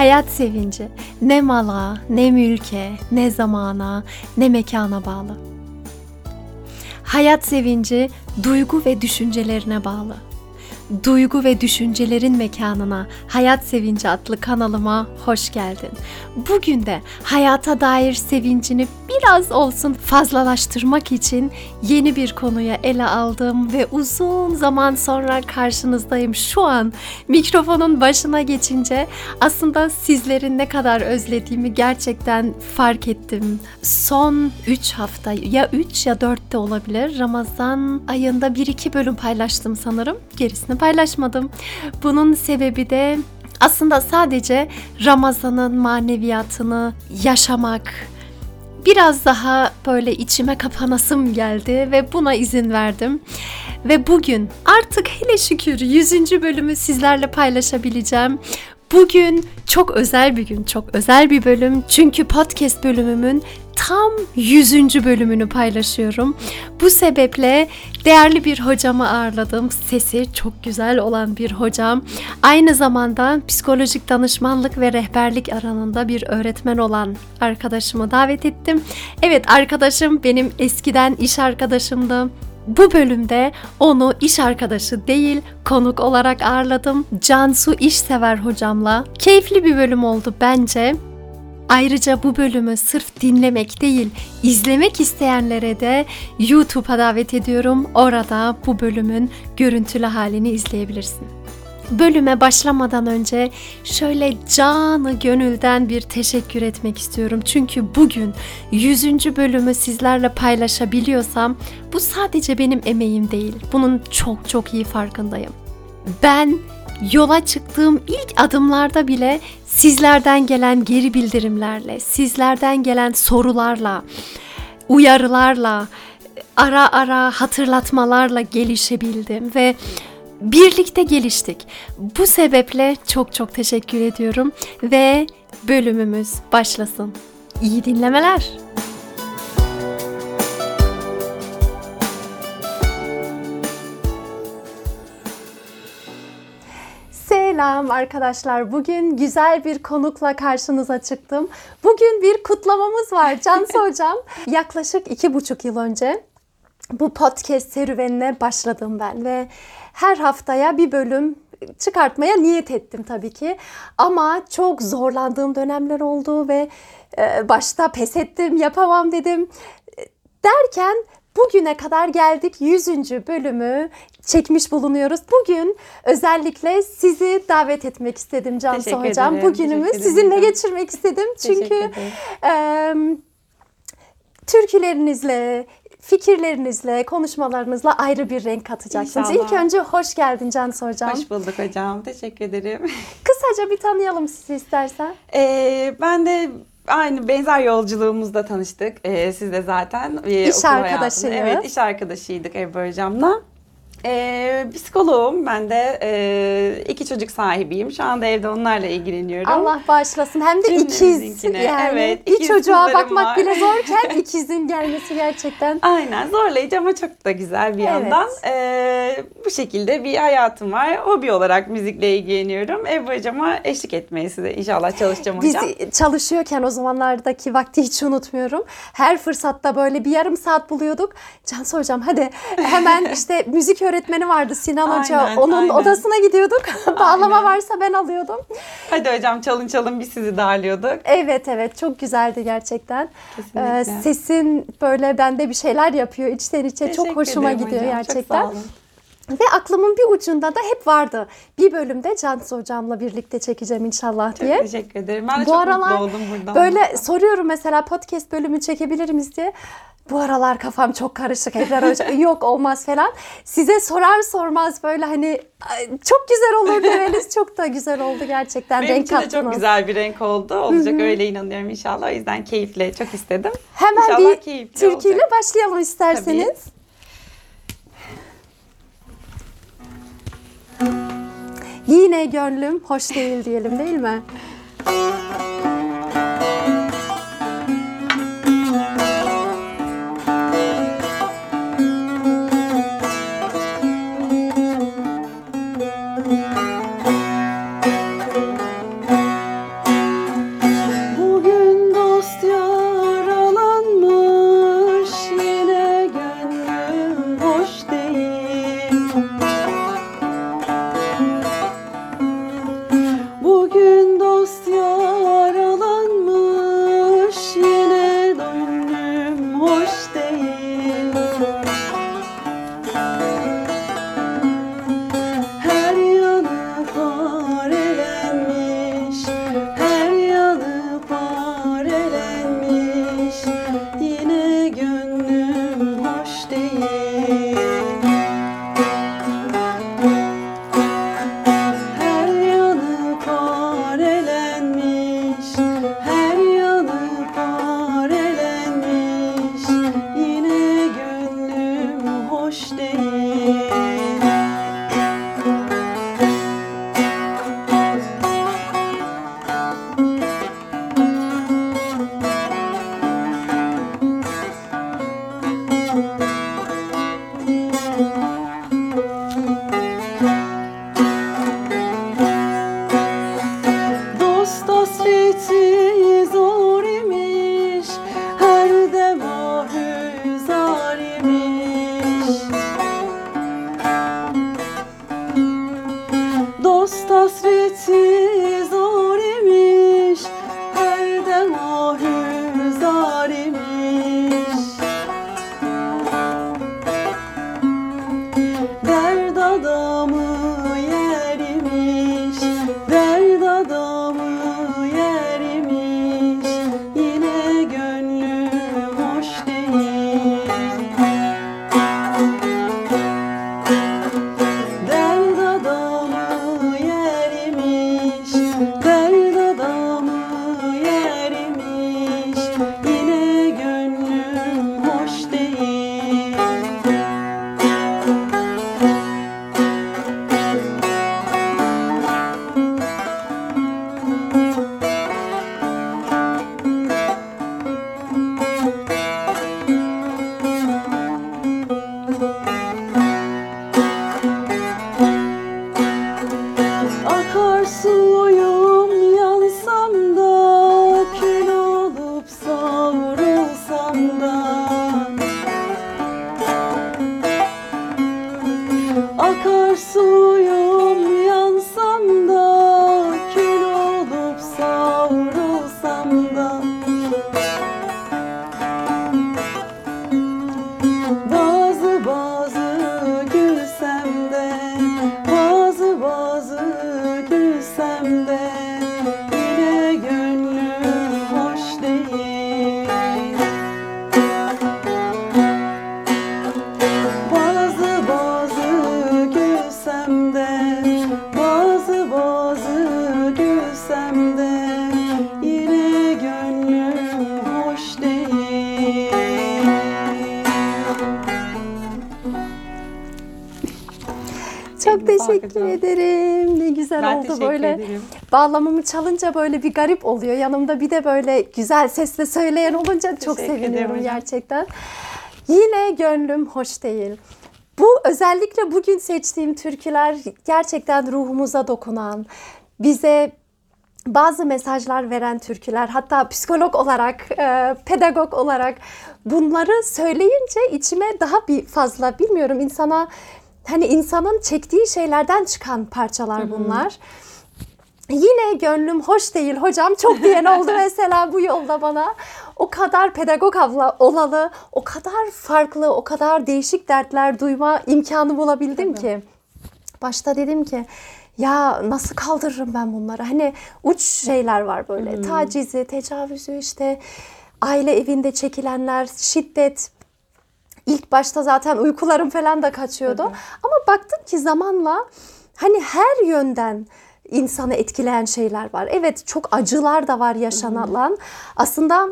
Hayat sevinci ne mala, ne mülke, ne zamana, ne mekana bağlı. Hayat sevinci duygu ve düşüncelerine bağlı. Duygu ve düşüncelerin mekanına Hayat Sevinci adlı kanalıma hoş geldin. Bugün de hayata dair sevincini biraz olsun fazlalaştırmak için yeni bir konuya ele aldım ve uzun zaman sonra karşınızdayım. Şu an mikrofonun başına geçince aslında sizlerin ne kadar özlediğimi gerçekten fark ettim. Son 3 hafta ya 3 ya 4 de olabilir. Ramazan ayında 1-2 bölüm paylaştım sanırım. Gerisini paylaşmadım. Bunun sebebi de aslında sadece Ramazan'ın maneviyatını yaşamak, biraz daha böyle içime kapanasım geldi ve buna izin verdim. Ve bugün artık hele şükür 100. bölümü sizlerle paylaşabileceğim. Bugün çok özel bir gün, çok özel bir bölüm. Çünkü podcast bölümümün tam 100. bölümünü paylaşıyorum. Bu sebeple değerli bir hocamı ağırladım. Sesi çok güzel olan bir hocam. Aynı zamanda psikolojik danışmanlık ve rehberlik alanında bir öğretmen olan arkadaşımı davet ettim. Evet arkadaşım benim eskiden iş arkadaşımdı. Bu bölümde onu iş arkadaşı değil konuk olarak ağırladım. Cansu İşsever hocamla. Keyifli bir bölüm oldu bence. Ayrıca bu bölümü sırf dinlemek değil, izlemek isteyenlere de YouTube'a davet ediyorum. Orada bu bölümün görüntülü halini izleyebilirsin. Bölüme başlamadan önce şöyle canı gönülden bir teşekkür etmek istiyorum. Çünkü bugün 100. bölümü sizlerle paylaşabiliyorsam bu sadece benim emeğim değil. Bunun çok çok iyi farkındayım. Ben yola çıktığım ilk adımlarda bile sizlerden gelen geri bildirimlerle, sizlerden gelen sorularla, uyarılarla, ara ara hatırlatmalarla gelişebildim ve birlikte geliştik. Bu sebeple çok çok teşekkür ediyorum ve bölümümüz başlasın. İyi dinlemeler. Selam arkadaşlar. Bugün güzel bir konukla karşınıza çıktım. Bugün bir kutlamamız var Cansu Hocam. Yaklaşık iki buçuk yıl önce bu podcast serüvenine başladım ben ve her haftaya bir bölüm çıkartmaya niyet ettim tabii ki. Ama çok zorlandığım dönemler oldu ve e, başta pes ettim, yapamam dedim. Derken bugüne kadar geldik 100. bölümü çekmiş bulunuyoruz. Bugün özellikle sizi davet etmek istedim Cansu Teşekkür Hocam. Ederim. Bugünümü sizinle hocam. geçirmek istedim. Çünkü türkülerinizle, fikirlerinizle, konuşmalarınızla ayrı bir renk katacaksınız. İnşallah. İlk önce hoş geldin Cansu Hocam. Hoş bulduk hocam. Teşekkür ederim. Kısaca bir tanıyalım sizi istersen. Ee, ben de aynı benzer yolculuğumuzda tanıştık. Ee, siz de zaten. E, iş arkadaşıyız. Evet iş arkadaşıydık Ebru Hocam'la. E, psikoloğum. Ben de e, iki çocuk sahibiyim. Şu anda evde onlarla ilgileniyorum. Allah bağışlasın. Hem de ikiz yani. Evet. Bir çocuğa bakmak var. bile zorken ikizin gelmesi gerçekten. Aynen. Zorlayıcı ama çok da güzel bir yandan. Evet. E, bu şekilde bir hayatım var. Hobi olarak müzikle ilgileniyorum. Ebru Hocam'a eşlik etmeyi size inşallah çalışacağım hocam. Biz çalışıyorken o zamanlardaki vakti hiç unutmuyorum. Her fırsatta böyle bir yarım saat buluyorduk. Cansu Hocam hadi hemen işte müzik öğretmeni vardı Sinan Hoca. Aynen, Onun aynen. odasına gidiyorduk. Bağlama aynen. varsa ben alıyordum. Hadi hocam çalın çalın biz sizi darlıyorduk. Evet evet çok güzeldi gerçekten. Kesinlikle. Ee, sesin böyle bende bir şeyler yapıyor içten içe. Teşekkür çok hoşuma gidiyor hocam. gerçekten. Çok sağ olun. Ve aklımın bir ucunda da hep vardı. Bir bölümde Cansu hocamla birlikte çekeceğim inşallah diye. Çok teşekkür ederim. Ben de Bu çok aralar mutlu oldum buradan. Böyle soruyorum mesela podcast bölümü çekebilir miyiz diye bu aralar kafam çok karışık Ebrar Hoca yok olmaz falan. Size sorar sormaz böyle hani çok güzel olur demeniz çok da güzel oldu gerçekten. Benim renk için de çok güzel bir renk oldu. Olacak Hı-hı. öyle inanıyorum inşallah. O yüzden keyifle çok istedim. Hemen inşallah bir türküyle başlayalım isterseniz. Tabii. Yine gönlüm hoş değil diyelim değil mi? teşekkür böyle. ederim. Bağlamamı çalınca böyle bir garip oluyor. Yanımda bir de böyle güzel sesle söyleyen olunca çok Teşekkür ederim seviniyorum hocam. gerçekten. Yine gönlüm hoş değil. Bu özellikle bugün seçtiğim türküler gerçekten ruhumuza dokunan, bize bazı mesajlar veren türküler hatta psikolog olarak, e, pedagog olarak bunları söyleyince içime daha bir fazla bilmiyorum insana hani insanın çektiği şeylerden çıkan parçalar bunlar. Yine gönlüm hoş değil hocam çok diyen oldu mesela bu yolda bana. O kadar pedagog abla olalı, o kadar farklı, o kadar değişik dertler duyma imkanı bulabildim ki. Başta dedim ki ya nasıl kaldırırım ben bunları? Hani uç şeyler var böyle. Tacizi, tecavüzü işte aile evinde çekilenler, şiddet. İlk başta zaten uykularım falan da kaçıyordu. Ama baktım ki zamanla hani her yönden insanı etkileyen şeyler var. Evet çok acılar da var yaşanılan. Aslında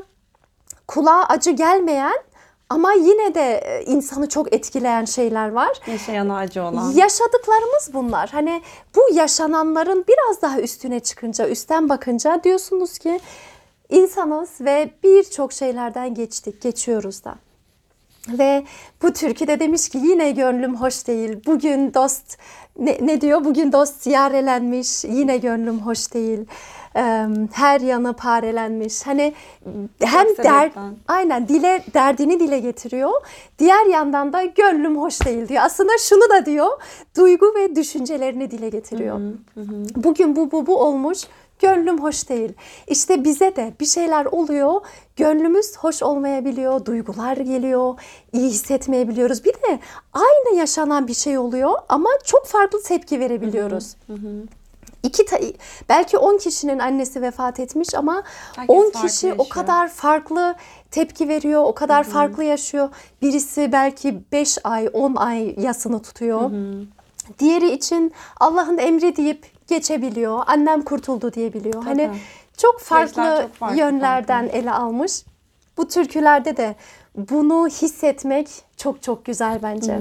kulağa acı gelmeyen ama yine de e, insanı çok etkileyen şeyler var. Yaşayan acı olan. Yaşadıklarımız bunlar. Hani bu yaşananların biraz daha üstüne çıkınca, üstten bakınca diyorsunuz ki insanız ve birçok şeylerden geçtik, geçiyoruz da. Ve bu türküde demiş ki yine gönlüm hoş değil. Bugün dost ne, ne diyor? Bugün dost ziyarelenmiş. Yine gönlüm hoş değil. Ee, her yanı parelenmiş. Hani hem der aynen dile derdini dile getiriyor. Diğer yandan da gönlüm hoş değil diyor. Aslında şunu da diyor. Duygu ve düşüncelerini dile getiriyor. Bugün bu bu bu olmuş. Gönlüm hoş değil. İşte bize de bir şeyler oluyor. Gönlümüz hoş olmayabiliyor. Duygular geliyor. iyi hissetmeyebiliyoruz. Bir de aynı yaşanan bir şey oluyor ama çok farklı tepki verebiliyoruz. İki ta- belki 10 kişinin annesi vefat etmiş ama Herkes 10 farklı kişi o yaşıyor. kadar farklı tepki veriyor, o kadar farklı yaşıyor. Birisi belki 5 ay, 10 ay yasını tutuyor. Diğeri için Allah'ın emri deyip geçebiliyor. Annem kurtuldu diyebiliyor. Hani Tabii. çok Süreçler farklı, çok farklı, yönlerden ele almış. Bu türkülerde de bunu hissetmek çok çok güzel bence.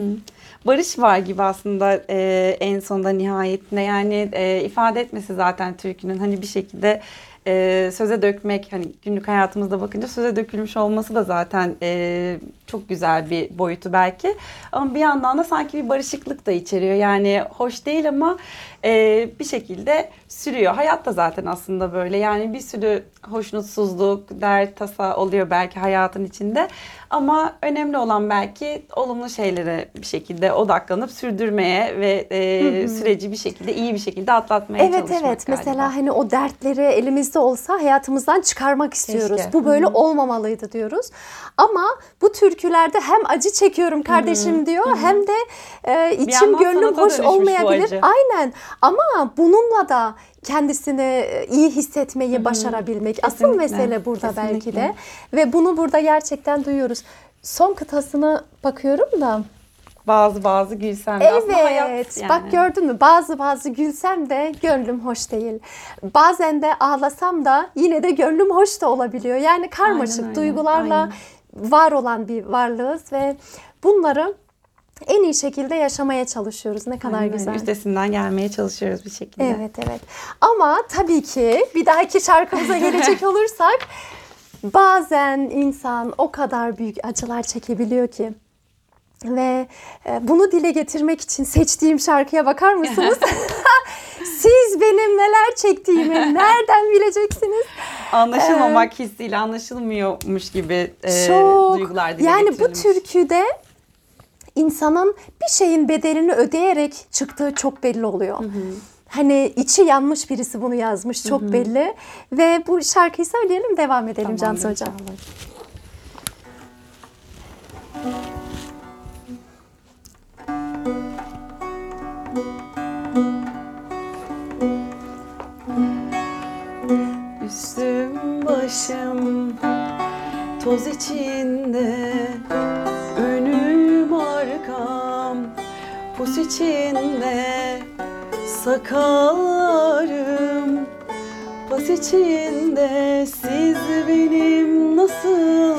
barış var gibi aslında e, en sonunda nihayetinde yani e, ifade etmesi zaten türkünün hani bir şekilde e, söze dökmek hani günlük hayatımızda bakınca söze dökülmüş olması da zaten e, çok güzel bir boyutu belki. Ama bir yandan da sanki bir barışıklık da içeriyor. Yani hoş değil ama e, bir şekilde sürüyor. Hayat da zaten aslında böyle. Yani bir sürü hoşnutsuzluk, dert, tasa oluyor belki hayatın içinde. Ama önemli olan belki olumlu şeylere bir şekilde odaklanıp sürdürmeye ve e, süreci bir şekilde iyi bir şekilde atlatmaya evet, çalışmak Evet evet. Mesela hani o dertleri elimizde olsa hayatımızdan çıkarmak istiyoruz. Keşke. Bu böyle olmamalıydı diyoruz. Ama bu türkülerde hem acı çekiyorum kardeşim diyor hem de e, içim gönlüm hoş olmayabilir. Aynen. Ama bununla da kendisini e, iyi hissetmeyi başarabilmek. Asıl mesele burada belki kesinlikle. de. Ve bunu burada gerçekten duyuyoruz. Son kıtasına bakıyorum da. Bazı bazı gülsem de aslında hayat Evet. yani. Bak gördün mü? Bazı bazı gülsem de gönlüm hoş değil. Bazen de ağlasam da yine de gönlüm hoş da olabiliyor. Yani karmaşık Aynen öyle, duygularla aynen. var olan bir varlığız ve bunları en iyi şekilde yaşamaya çalışıyoruz. Ne kadar Aynen, güzel. Üstesinden gelmeye çalışıyoruz bir şekilde. Evet evet. Ama tabii ki bir dahaki şarkımıza gelecek olursak bazen insan o kadar büyük acılar çekebiliyor ki ve e, bunu dile getirmek için seçtiğim şarkıya bakar mısınız? Siz benim neler çektiğimi nereden bileceksiniz? Anlaşılmamak hissiyle anlaşılmıyormuş gibi e, Çok. duygular dile Yani bu türküde insanın bir şeyin bedelini ödeyerek çıktığı çok belli oluyor. Hani içi yanmış birisi bunu yazmış çok belli. Ve bu şarkıyı söyleyelim devam edelim Cansu Hocam. inşallah. Üstüm başım toz içinde Önüm arkam. Pus içinde Sakallarım. Pas içinde Siz benim nasıl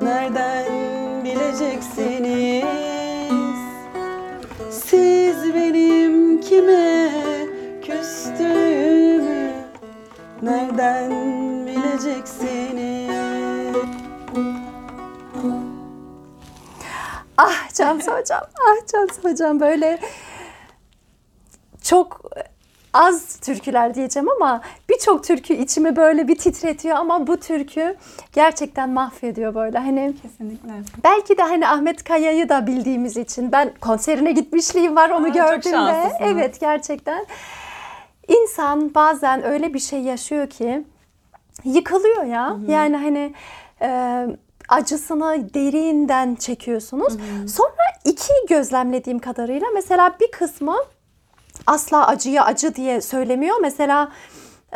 Nereden bileceksiniz? Siz benim kime küstüğümü Nereden bileceksiniz? Ah Cansu Hocam, ah Cansu Hocam böyle çok az türküler diyeceğim ama birçok türkü içimi böyle bir titretiyor ama bu türkü gerçekten mahvediyor böyle. Hani Kesinlikle. belki de hani Ahmet Kaya'yı da bildiğimiz için ben konserine gitmişliğim var onu Aa, gördüğümde. Evet gerçekten. İnsan bazen öyle bir şey yaşıyor ki yıkılıyor ya. Yani hani e, acısını derinden çekiyorsunuz. Sonra iki gözlemlediğim kadarıyla mesela bir kısmı asla acıya acı diye söylemiyor. Mesela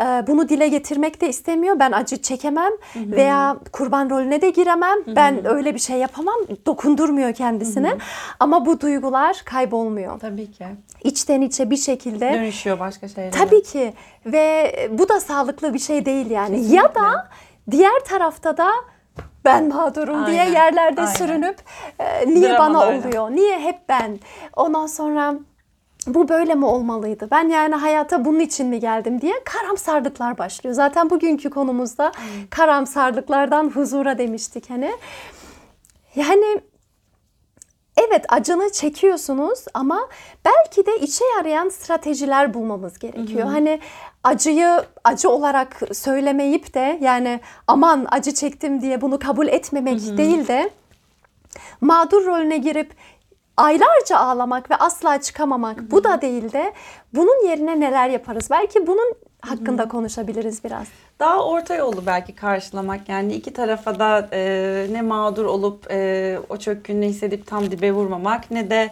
e, bunu dile getirmek de istemiyor. Ben acı çekemem veya kurban rolüne de giremem. Ben öyle bir şey yapamam. Dokundurmuyor kendisine. Ama bu duygular kaybolmuyor. Tabii ki. İçten içe bir şekilde Dönüşüyor başka şeylere. Tabii ki ve bu da sağlıklı bir şey değil yani. Ya da diğer tarafta da ben mağdurum diye Aynen, yerlerde aynen. sürünüp e, niye bana Dramalarla. oluyor? Niye hep ben? Ondan sonra bu böyle mi olmalıydı? Ben yani hayata bunun için mi geldim diye karamsarlıklar başlıyor. Zaten bugünkü konumuzda karamsarlıklardan huzura demiştik hani. Yani Evet acını çekiyorsunuz ama belki de işe yarayan stratejiler bulmamız gerekiyor. Hani acıyı acı olarak söylemeyip de yani aman acı çektim diye bunu kabul etmemek değil de mağdur rolüne girip aylarca ağlamak ve asla çıkamamak bu da değil de bunun yerine neler yaparız? Belki bunun hakkında konuşabiliriz biraz. Daha orta yolu belki karşılamak yani iki tarafa da e, ne mağdur olup e, o çökkünlüğü hissedip tam dibe vurmamak ne de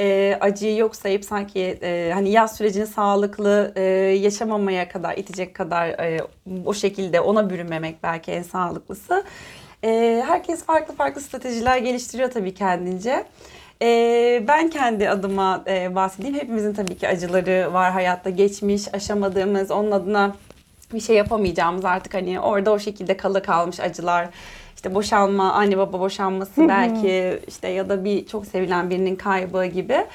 e, acıyı yok sayıp sanki e, hani yaz sürecini sağlıklı e, yaşamamaya kadar itecek kadar e, o şekilde ona bürünmemek belki en sağlıklısı. E, herkes farklı farklı stratejiler geliştiriyor tabii kendince. E, ben kendi adıma e, bahsedeyim. Hepimizin tabii ki acıları var hayatta geçmiş, aşamadığımız, onun adına bir şey yapamayacağımız artık hani orada o şekilde kalı kalmış acılar. İşte boşanma, anne baba boşanması belki işte ya da bir çok sevilen birinin kaybı gibi.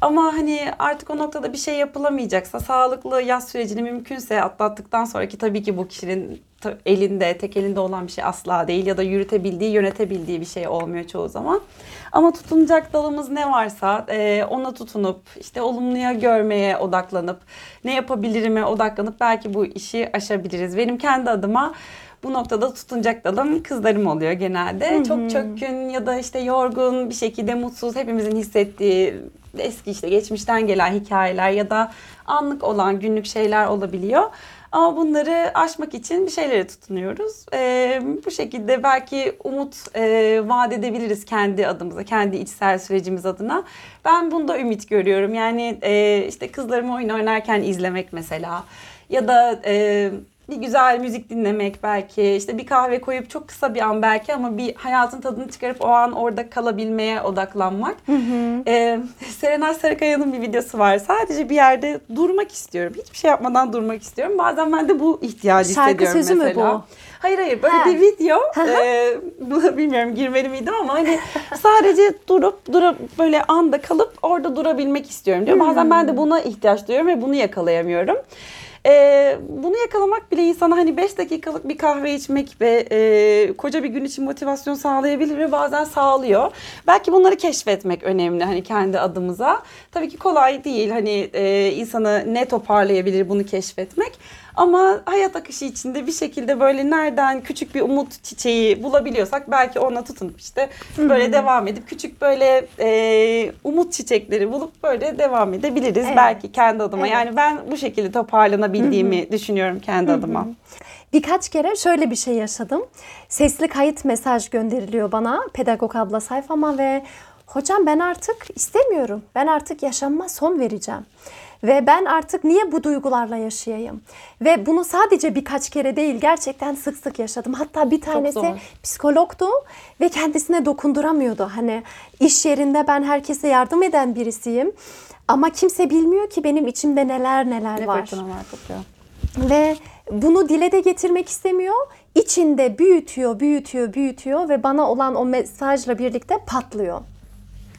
Ama hani artık o noktada bir şey yapılamayacaksa sağlıklı yaz sürecini mümkünse atlattıktan sonraki tabii ki bu kişinin elinde, tek elinde olan bir şey asla değil ya da yürütebildiği, yönetebildiği bir şey olmuyor çoğu zaman. Ama tutunacak dalımız ne varsa e, ona tutunup işte olumluya görmeye odaklanıp ne yapabilirime odaklanıp belki bu işi aşabiliriz. Benim kendi adıma bu noktada tutunacak dalım kızlarım oluyor genelde. Çok çökkün ya da işte yorgun bir şekilde mutsuz hepimizin hissettiği eski işte geçmişten gelen hikayeler ya da anlık olan günlük şeyler olabiliyor. Ama bunları aşmak için bir şeylere tutunuyoruz. Ee, bu şekilde belki umut e, vaat edebiliriz kendi adımıza, kendi içsel sürecimiz adına. Ben bunda ümit görüyorum. Yani e, işte kızlarımı oyun oynarken izlemek mesela ya da e, bir güzel müzik dinlemek belki işte bir kahve koyup çok kısa bir an belki ama bir hayatın tadını çıkarıp o an orada kalabilmeye odaklanmak. Ee, Serenay Sarıkaya'nın bir videosu var. Sadece bir yerde durmak istiyorum. Hiçbir şey yapmadan durmak istiyorum. Bazen ben de bu ihtiyacı Şarkı hissediyorum sözü mü mesela. bu? Hayır hayır böyle Ha. bir video. buna bilmiyorum girmeli miydim ama hani sadece durup durup böyle anda kalıp orada durabilmek istiyorum diyor. Bazen ben de buna ihtiyaç duyuyorum ve bunu yakalayamıyorum. Ee, bunu yakalamak bile insana hani 5 dakikalık bir kahve içmek ve e, koca bir gün için motivasyon sağlayabilir ve bazen sağlıyor. Belki bunları keşfetmek önemli hani kendi adımıza. Tabii ki kolay değil hani e, insanı ne toparlayabilir bunu keşfetmek. Ama hayat akışı içinde bir şekilde böyle nereden küçük bir umut çiçeği bulabiliyorsak belki ona tutunup işte böyle devam edip küçük böyle e, umut çiçekleri bulup böyle devam edebiliriz Evet. belki kendi adıma. Evet. Yani ben bu şekilde toparlanabildiğimi düşünüyorum kendi adıma. birkaç kere şöyle bir şey yaşadım. Sesli kayıt mesaj gönderiliyor bana pedagog abla sayfama ve hocam ben artık istemiyorum. Ben artık yaşamıma son vereceğim. Ve ben artık niye bu duygularla yaşayayım? Ve bunu sadece birkaç kere değil gerçekten sık sık yaşadım. Hatta bir tanesi psikologdu ve kendisine dokunduramıyordu. Hani iş yerinde ben herkese yardım eden birisiyim. Ama kimse bilmiyor ki benim içimde neler neler Ne var. fırtınalar kopuyor. Ve bunu dile de getirmek istemiyor. İçinde büyütüyor, büyütüyor, büyütüyor ve bana olan o mesajla birlikte patlıyor.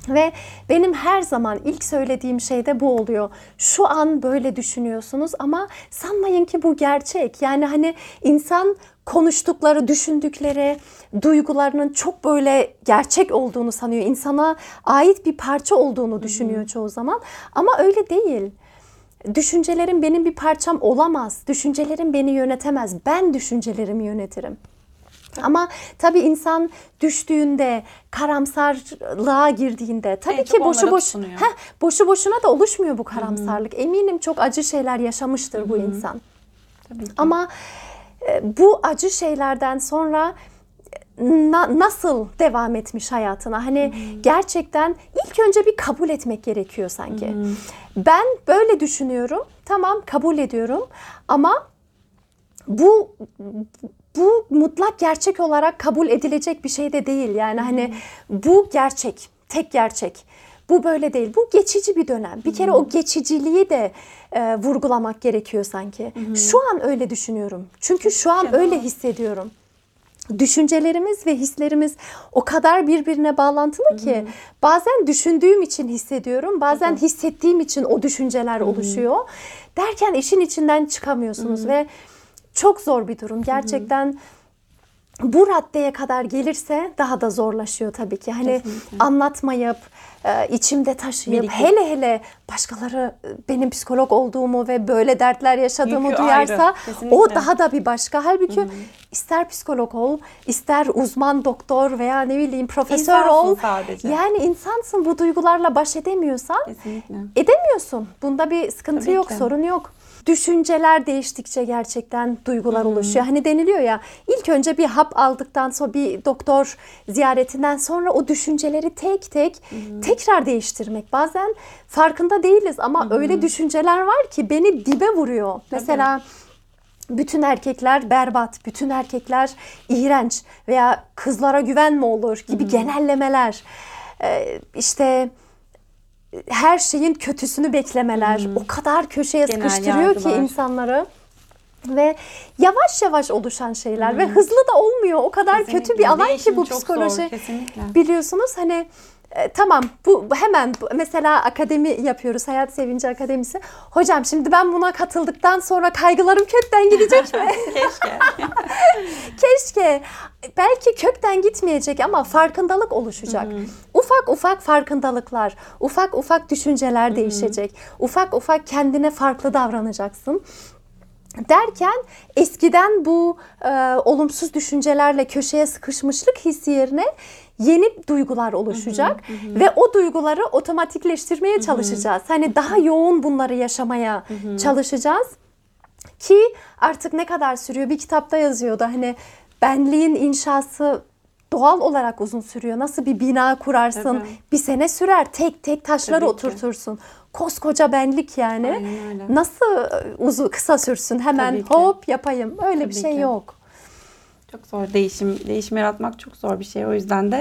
Ve benim her zaman ilk söylediğim şey de bu oluyor. Şu an böyle düşünüyorsunuz ama sanmayın ki bu gerçek. Yani hani insan konuştukları, düşündükleri, duygularının çok böyle gerçek olduğunu sanıyor. İnsana ait bir parça olduğunu düşünüyor çoğu zaman. Ama öyle değil. Düşüncelerim benim bir parçam olamaz. Düşüncelerim beni yönetemez. Ben düşüncelerimi yönetirim. Ama tabii insan düştüğünde, karamsarlığa girdiğinde tabii En ki boşu boş. Heh, boşu boşuna da oluşmuyor bu karamsarlık. Eminim çok acı şeyler yaşamıştır bu insan. Tabii ki. Ama e, bu acı şeylerden sonra na- nasıl devam etmiş hayatına? Hani gerçekten ilk önce bir kabul etmek gerekiyor sanki. Ben böyle düşünüyorum. Tamam kabul ediyorum. Ama bu bu mutlak gerçek olarak kabul edilecek bir şey de değil. Yani hani bu gerçek, tek gerçek. Bu böyle değil. Bu geçici bir dönem. Bir kere o geçiciliği de e, vurgulamak gerekiyor sanki. Şu an öyle düşünüyorum. Çünkü şu an öyle hissediyorum. Düşüncelerimiz ve hislerimiz o kadar birbirine bağlantılı ki bazen düşündüğüm için hissediyorum, bazen hissettiğim için o düşünceler oluşuyor. Derken işin içinden çıkamıyorsunuz ve çok zor bir durum. Gerçekten bu raddeye kadar gelirse daha da zorlaşıyor tabii ki. Hani Kesinlikle. anlatmayıp, e, içimde taşıyıp, Birikip. hele hele başkaları e, benim psikolog olduğumu ve böyle dertler yaşadığımı Yükü duyarsa ayrı, kesinlikle. o daha da bir başka. Halbuki ister psikolog ol, ister uzman doktor veya ne bileyim profesör İnsansın ol. sadece. Yani insansın bu duygularla baş edemiyorsan Kesinlikle. edemiyorsun. Bunda bir sıkıntı Tabii yok, ki. sorun yok. Düşünceler değiştikçe gerçekten duygular oluşuyor. Hani deniliyor ya ilk önce bir hap aldıktan sonra bir doktor ziyaretinden sonra o düşünceleri tek tek tekrar değiştirmek. Bazen farkında değiliz ama öyle düşünceler var ki beni dibe vuruyor. Mesela bütün erkekler berbat, bütün erkekler iğrenç veya kızlara güven mi olur gibi genellemeler. Ee, işte her şeyin kötüsünü beklemeler o kadar köşeye Genel sıkıştırıyor ki yargılar. insanları ve yavaş yavaş oluşan şeyler ve hızlı da olmuyor. O kadar kötü bir Kesinlikle. alan ki bu psikoloji. zor, kesinlikle. Biliyorsunuz hani e, tamam bu hemen bu- mesela akademi yapıyoruz Hayat Sevinci Akademisi. Hocam şimdi ben buna katıldıktan sonra kaygılarım kökten gidecek mi? Keşke. Keşke. Belki kökten gitmeyecek ama farkındalık oluşacak. Ufak ufak farkındalıklar, ufak ufak düşünceler değişecek. Ufak ufak kendine farklı davranacaksın. Derken eskiden bu e, olumsuz düşüncelerle köşeye sıkışmışlık hissi yerine yeni duygular oluşacak ve o duyguları otomatikleştirmeye çalışacağız. Hani daha yoğun bunları yaşamaya çalışacağız. Ki artık ne kadar sürüyor? Bir kitapta yazıyordu hani benliğin inşası doğal olarak uzun sürüyor. Nasıl bir bina kurarsın? Tabii. Bir sene sürer. Tek tek taşları Tabii ki. oturtursun. Koskoca benlik yani. Nasıl uzun kısa sürsün? Hemen Tabii ki. hop yapayım. Öyle bir Tabii şey ki. yok. Çok zor değişim değişim yaratmak çok zor bir şey o yüzden de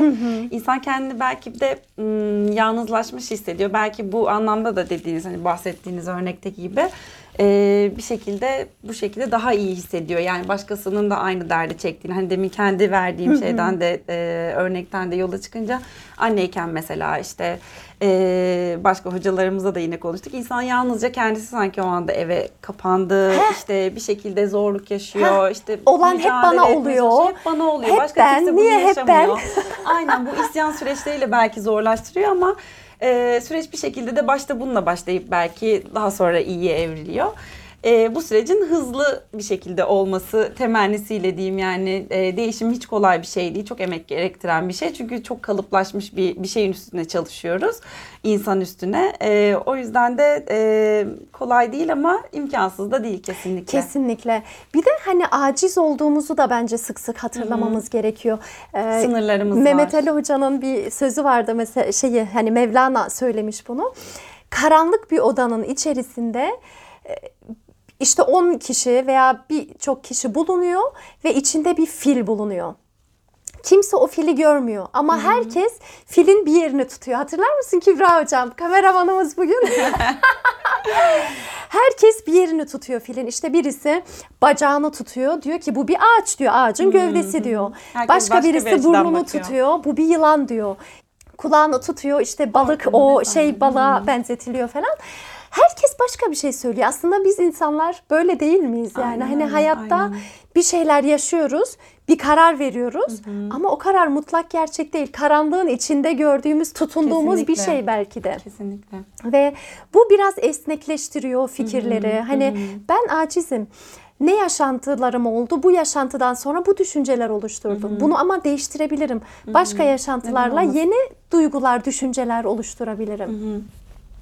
insan kendini belki de ım, yalnızlaşmış hissediyor belki bu anlamda da dediğiniz hani bahsettiğiniz örnekteki gibi e, bir şekilde bu şekilde daha iyi hissediyor yani başkasının da aynı derdi çektiğini hani demin kendi verdiğim şeyden de e, örnekten de yola çıkınca anneyken mesela işte e, başka hocalarımızla da yine konuştuk insan yalnızca kendisi sanki o anda eve kapandı işte bir şekilde zorluk yaşıyor işte Olan hep bana oluyor. çalışıyor. Hep bana oluyor. Hep Başka ben, kimse bunu niye hep yaşamıyor. Aynen bu isyan süreçleriyle belki zorlaştırıyor ama e, süreç bir şekilde de başta bununla başlayıp belki daha sonra iyiye evriliyor. E, bu sürecin hızlı bir şekilde olması temennisiyle diyeyim yani e, değişim hiç kolay bir şey değil. Çok emek gerektiren bir şey. Çünkü çok kalıplaşmış bir, bir şeyin üstüne çalışıyoruz. insan üstüne. E, o yüzden de e, kolay değil ama imkansız da değil kesinlikle. Kesinlikle. Bir de hani aciz olduğumuzu da bence sık sık hatırlamamız gerekiyor. Ee, Sınırlarımız Mehmet var. Ali Hoca'nın bir sözü vardı mesela şeyi hani Mevlana söylemiş bunu. Karanlık bir odanın içerisinde e, işte 10 kişi veya birçok kişi bulunuyor ve içinde bir fil bulunuyor. Kimse o fili görmüyor ama herkes filin bir yerini tutuyor. Hatırlar mısın Kübra hocam? Kameramanımız bugün. Herkes bir yerini tutuyor filin. İşte birisi bacağını tutuyor. Diyor ki bu bir ağaç diyor. Ağacın gövdesi diyor. Herkes başka, başka bir birisi açıdan burnunu bakıyor. tutuyor. Bu bir yılan diyor. Kulağını tutuyor. İşte balık o şey balığa benzetiliyor falan. Herkes başka bir şey söylüyor. Aslında biz insanlar böyle değil miyiz? Yani Aynen hani hayatta aynen. bir şeyler yaşıyoruz, bir karar veriyoruz ama o karar mutlak gerçek değil. Karanlığın içinde gördüğümüz, tutunduğumuz bir Kesinlikle. şey belki de. Kesinlikle. Ve bu biraz esnekleştiriyor fikirleri. Hani ben acizim. Ne yaşantılarım oldu? Bu yaşantıdan sonra bu düşünceler oluşturdum. Bunu ama değiştirebilirim. Başka yaşantılarla olmasın? yeni duygular, düşünceler oluşturabilirim.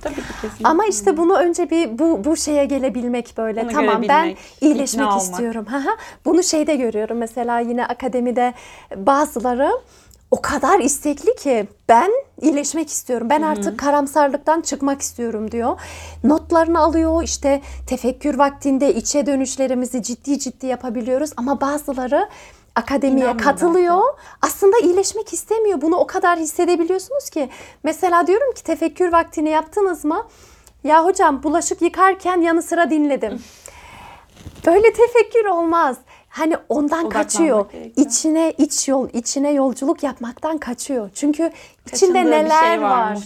Tabii ki kesinlikle. Ama işte bunu önce bir bu bu şeye gelebilmek böyle. Bunu tamam ben iyileşmek ikna olmak. istiyorum. Hı. bunu şeyde görüyorum. Mesela yine akademide bazıları o kadar istekli ki ben iyileşmek istiyorum. Ben artık karamsarlıktan çıkmak istiyorum diyor. Notlarını alıyor. işte tefekkür vaktinde içe dönüşlerimizi ciddi ciddi yapabiliyoruz ama bazıları akademiye İnanmıyor katılıyor. Aslında iyileşmek istemiyor. Bunu o kadar hissedebiliyorsunuz ki. Mesela diyorum ki tefekkür vaktini yaptınız mı? Ya hocam bulaşık yıkarken yanı sıra dinledim. Böyle tefekkür olmaz. Hani ondan kaçıyor. gerekiyor. İçine iç yol, içine yolculuk yapmaktan kaçıyor. Çünkü içinde Kaçındığı bir neler şey var var.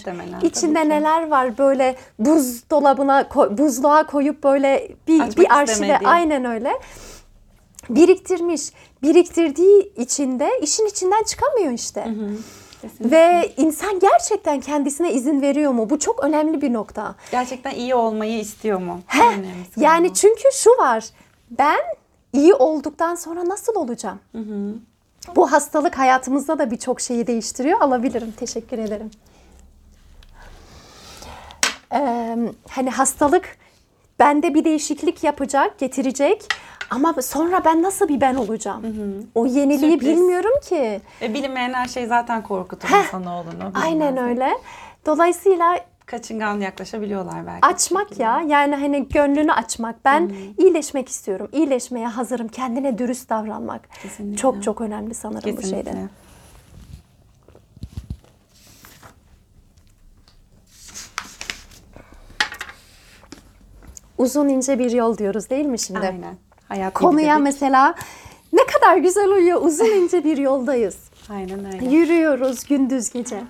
İçinde neler var böyle buzdolabına buzluğa koyup böyle bir Açmak bir arşive istemediği. aynen öyle biriktirmiş. Biriktirdiği içinde işin içinden çıkamıyor işte. Kesinlikle. Ve insan gerçekten kendisine izin veriyor mu? Bu çok önemli bir nokta. Gerçekten iyi olmayı istiyor mu? Heh, yani çünkü şu var. Ben iyi olduktan sonra nasıl olacağım? Bu hastalık hayatımızda da birçok şeyi değiştiriyor. Alabilirim. Teşekkür ederim. Ee, hani hastalık bende bir değişiklik yapacak, getirecek. Ama sonra ben nasıl bir ben olacağım? O yeniliği Sürpriz. bilmiyorum ki. Ve bilinmeyen her şey zaten korkutur Heh, insanoğlunu. Aynen öyle. Dolayısıyla Kaçıngan yaklaşabiliyorlar belki. açmak ya yani hani gönlünü açmak. Ben iyileşmek istiyorum. İyileşmeye hazırım. Kendine dürüst davranmak. Kesinlikle. Çok çok önemli sanırım bu şeyde. Kesinlikle. Uzun ince bir yol diyoruz değil mi şimdi? Aynen. Hayat Konuya dedik. mesela ne kadar güzel uyuyor. Uzun ince bir yoldayız. Aynen öyle. Yürüyoruz gündüz gece.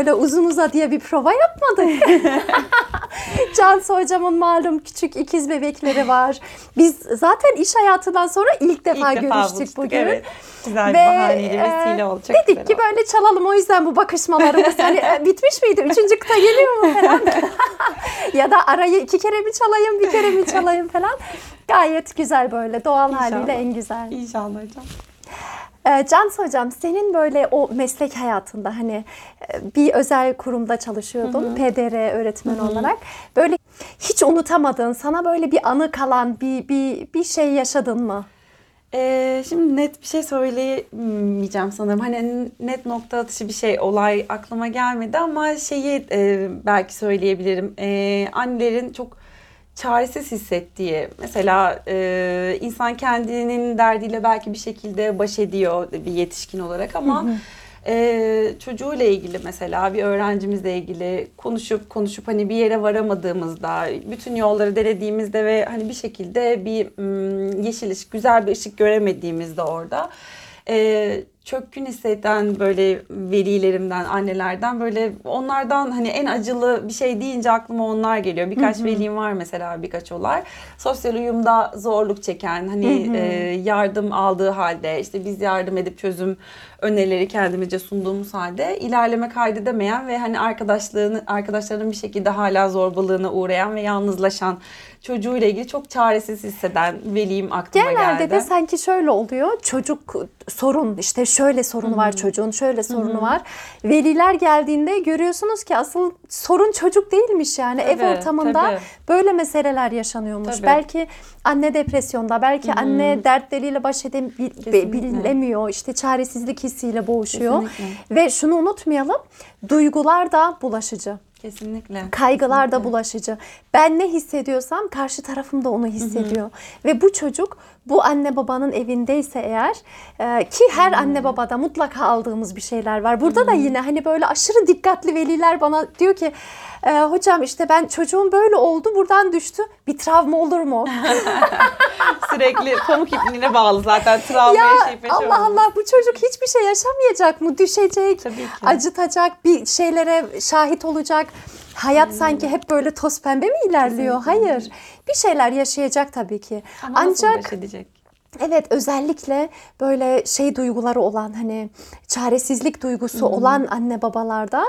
Böyle uzun uza diye bir prova yapmadık. Cansu hocamın malum küçük ikiz bebekleri var. Biz zaten iş hayatından sonra ilk defa İlk defa görüştük buluştuk, bugün. Evet. Güzel Ve, bahaneyle e, vesile. Çok Dedik ki oldu. böyle çalalım o yüzden bu bakışmalarımız hani e, bitmiş miydi? Üçüncü kıta geliyor mu falan. ya da arayı iki kere mi çalayım bir kere mi çalayım falan. Gayet güzel böyle doğal İnşallah. haliyle en güzel. İnşallah hocam. Ee, Cansu Hocam senin böyle o meslek hayatında hani e, bir özel kurumda çalışıyordun PDR öğretmen olarak böyle hiç unutamadığın sana böyle bir anı kalan bir bir bir şey yaşadın mı? Ee, şimdi net bir şey söyleyemeyeceğim sanırım. Hani net nokta atışı bir şey, olay aklıma gelmedi ama şeyi e, belki söyleyebilirim. E, annelerin çok çaresiz hissettiği, mesela e, insan kendinin derdiyle belki bir şekilde baş ediyor bir yetişkin olarak ama e, çocuğuyla ilgili mesela bir öğrencimizle ilgili konuşup konuşup hani bir yere varamadığımızda, bütün yolları denediğimizde ve hani bir şekilde bir yeşil ışık, güzel bir ışık göremediğimizde orada e, çökkün hisseden böyle velilerimden, annelerden böyle onlardan hani en acılı bir şey deyince aklıma onlar geliyor. Birkaç velim var mesela birkaç olay. Sosyal uyumda zorluk çeken hani e, yardım aldığı halde işte biz yardım edip çözüm önerileri kendimizce sunduğumuz halde ilerleme kaydedemeyen ve hani arkadaşlığını arkadaşlarının bir şekilde hala zorbalığına uğrayan ve yalnızlaşan çocuğuyla ilgili çok çaresiz hisseden velim aklıma Genelde geldi. de sanki şöyle oluyor. Çocuk sorun işte şöyle sorunu var çocuğun, şöyle sorunu var. Veliler geldiğinde görüyorsunuz ki asıl sorun çocuk değilmiş yani Tabii, ev ortamında tabii. böyle meseleler yaşanıyormuş. Tabii. Belki anne depresyonda, belki anne dertleriyle baş edebilemiyor. işte çaresizlik hissiyle boğuşuyor. Kesinlikle. Ve şunu unutmayalım. Duygular da bulaşıcı. Kesinlikle. Kaygılar da bulaşıcı. Ben ne hissediyorsam karşı tarafım da onu hissediyor. Ve bu çocuk bu anne babanın evindeyse eğer e, ki her anne babada mutlaka aldığımız bir şeyler var. Burada da yine hani böyle aşırı dikkatli veliler bana diyor ki e, hocam işte ben çocuğum böyle oldu buradan düştü. Bir travma olur mu? Sürekli pamuk ipliğine bağlı zaten travma ya yaşayıp yaşamamız. Allah Allah bu çocuk hiçbir şey yaşamayacak mı? Düşecek, Tabii ki. acıtacak, bir şeylere şahit olacak. Hayat sanki hep böyle toz pembe mi ilerliyor? Kesinlikle. Hayır. Bir şeyler yaşayacak tabii ki. Ama nasıl Ancak baş edecek? Evet özellikle böyle şey duyguları olan hani çaresizlik duygusu olan anne babalarda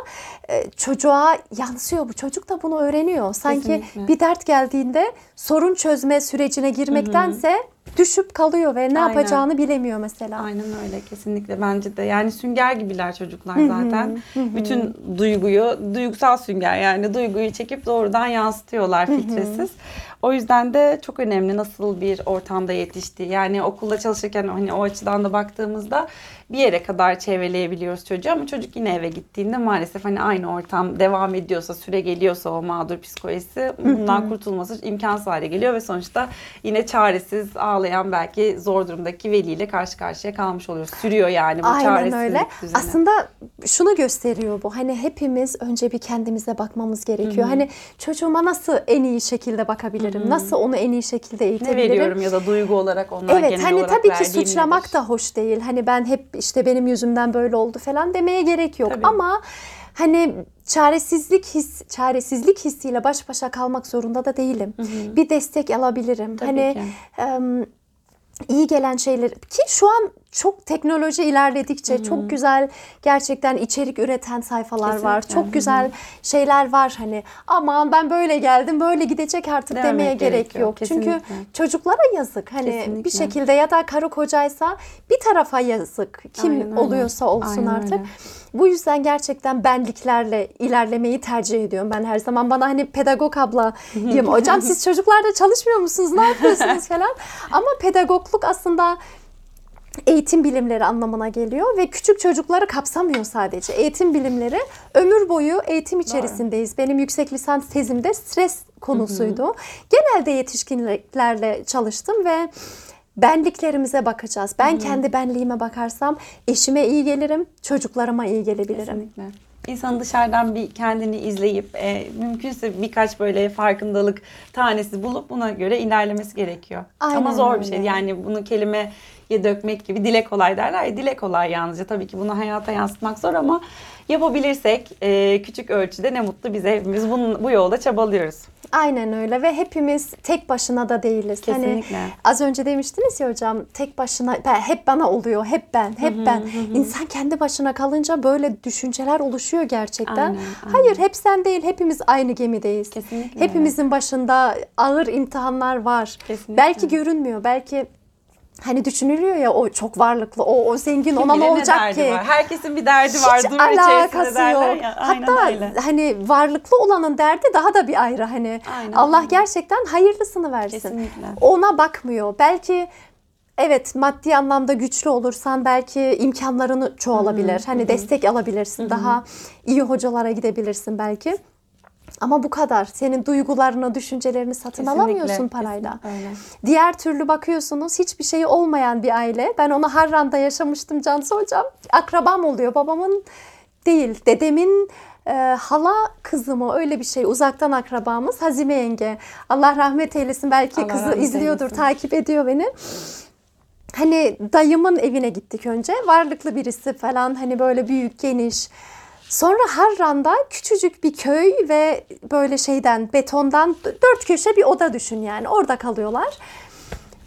e, çocuğa yansıyor bu. Çocuk da bunu öğreniyor. Sanki Kesinlikle. bir dert geldiğinde sorun çözme sürecine girmektense düşüp kalıyor ve ne Aynen. yapacağını bilemiyor mesela. Aynen öyle kesinlikle bence de. Yani sünger gibiler çocuklar zaten. Bütün duyguyu, duygusal sünger yani duyguyu çekip doğrudan yansıtıyorlar filtresiz. O yüzden de çok önemli nasıl bir ortamda yetiştiği. Yani okulda çalışırken hani o açıdan da baktığımızda bir yere kadar çevreleyebiliyoruz çocuğu ama çocuk yine eve gittiğinde maalesef hani aynı ortam devam ediyorsa, süre geliyorsa o mağdur psikolojisi bundan kurtulması imkansız hale geliyor ve sonuçta yine çaresiz ağlayan belki zor durumdaki veliyle karşı karşıya kalmış oluyoruz. Sürüyor yani bu Aynen çaresizlik öyle. düzeni. Aslında şunu gösteriyor bu. Hani hepimiz önce bir kendimize bakmamız gerekiyor. Hani çocuğuma nasıl en iyi şekilde bakabilirim? Nasıl onu en iyi şekilde ne eğitebilirim? veriyorum ya da duygu olarak onlar Evet genel hani olarak tabii ki suçlamak nedir? da hoş değil. Hani ben hep işte benim yüzümden böyle oldu falan demeye gerek yok. Tabii. Ama hani çaresizlik his çaresizlik hissiyle baş başa kalmak zorunda da değilim. Bir destek alabilirim. Tabii hani ki. em, iyi gelen şeyler ki şu an çok teknoloji ilerledikçe çok güzel gerçekten içerik üreten sayfalar var. Kesinlikle. Çok güzel şeyler var hani aman ben böyle geldim böyle gidecek artık Dememek demeye gerek gerekiyor. yok. Çünkü Kesinlikle. çocuklara yazık. Hani Kesinlikle. bir şekilde ya da karı kocaysa bir tarafa yazık. Kim Aynen öyle. oluyorsa olsun Aynen artık. öyle. Bu yüzden gerçekten benliklerle ilerlemeyi tercih ediyorum ben her zaman. Bana hani pedagog ablayım. Hocam siz çocuklarda çalışmıyor musunuz? Ne yapıyorsunuz falan. Ama pedagogluk aslında eğitim bilimleri anlamına geliyor ve küçük çocukları kapsamıyor sadece. Eğitim bilimleri ömür boyu eğitim içerisindeyiz. Benim yüksek lisans tezimde stres konusuydu. Genelde yetişkinlerle çalıştım ve benliklerimize bakacağız. Ben kendi benliğime bakarsam eşime iyi gelirim, çocuklarıma iyi gelebilirim. Kesinlikle. İnsanın dışarıdan bir kendini izleyip e, mümkünse birkaç böyle farkındalık tanesi bulup buna göre ilerlemesi gerekiyor. Aynen Ama zor bir öyle. şey. Yani bunu kelimeye dökmek gibi dile kolay derler ya dile kolay yalnızca. Tabii ki bunu hayata yansıtmak zor ama yapabilirsek e, küçük ölçüde ne mutlu bize hepimiz bunun, bu yolda çabalıyoruz. Aynen öyle ve hepimiz tek başına da değiliz. Kesinlikle. Hani az önce demiştiniz ya hocam tek başına ben, hep bana oluyor, hep ben, hep ben. İnsan kendi başına kalınca böyle düşünceler oluşuyor gerçekten. Aynen, aynen. Hayır hep sen değil, hepimiz aynı gemideyiz. Kesinlikle. Hepimizin başında ağır imtihanlar var. Kesinlikle. Belki görünmüyor, belki hani düşünülüyor ya o çok varlıklı, o, o zengin ona ne olacak derdi ki? Var. Herkesin bir derdi var. Hiç alakası yok. ya. Aynen Hatta öyle. hani varlıklı olanın derdi daha da bir ayrı hani. Aynen Allah öyle. gerçekten hayırlısını versin. Kesinlikle. Ona bakmıyor. Belki evet maddi anlamda güçlü olursan belki imkanlarını çoğalabilir. Hani destek alabilirsin. Daha iyi hocalara gidebilirsin belki. Ama bu kadar. Senin duygularını, düşüncelerini satın Kesinlikle, alamıyorsun parayla. kesinlikle öyle. Diğer türlü bakıyorsunuz hiçbir şeyi olmayan bir aile. Ben onu Harran'da yaşamıştım Cansu Hocam. Akrabam oluyor. Babamın değil, dedemin e, hala kızı mı öyle bir şey. Uzaktan akrabamız Hazime yenge. Allah rahmet eylesin. Belki Allah kızı izliyordur, eylesin. takip ediyor beni. Hani dayımın evine gittik önce. Varlıklı birisi falan hani böyle büyük, geniş. Sonra Harran'da küçücük bir köy ve böyle şeyden betondan dört köşe bir oda düşün yani orada kalıyorlar.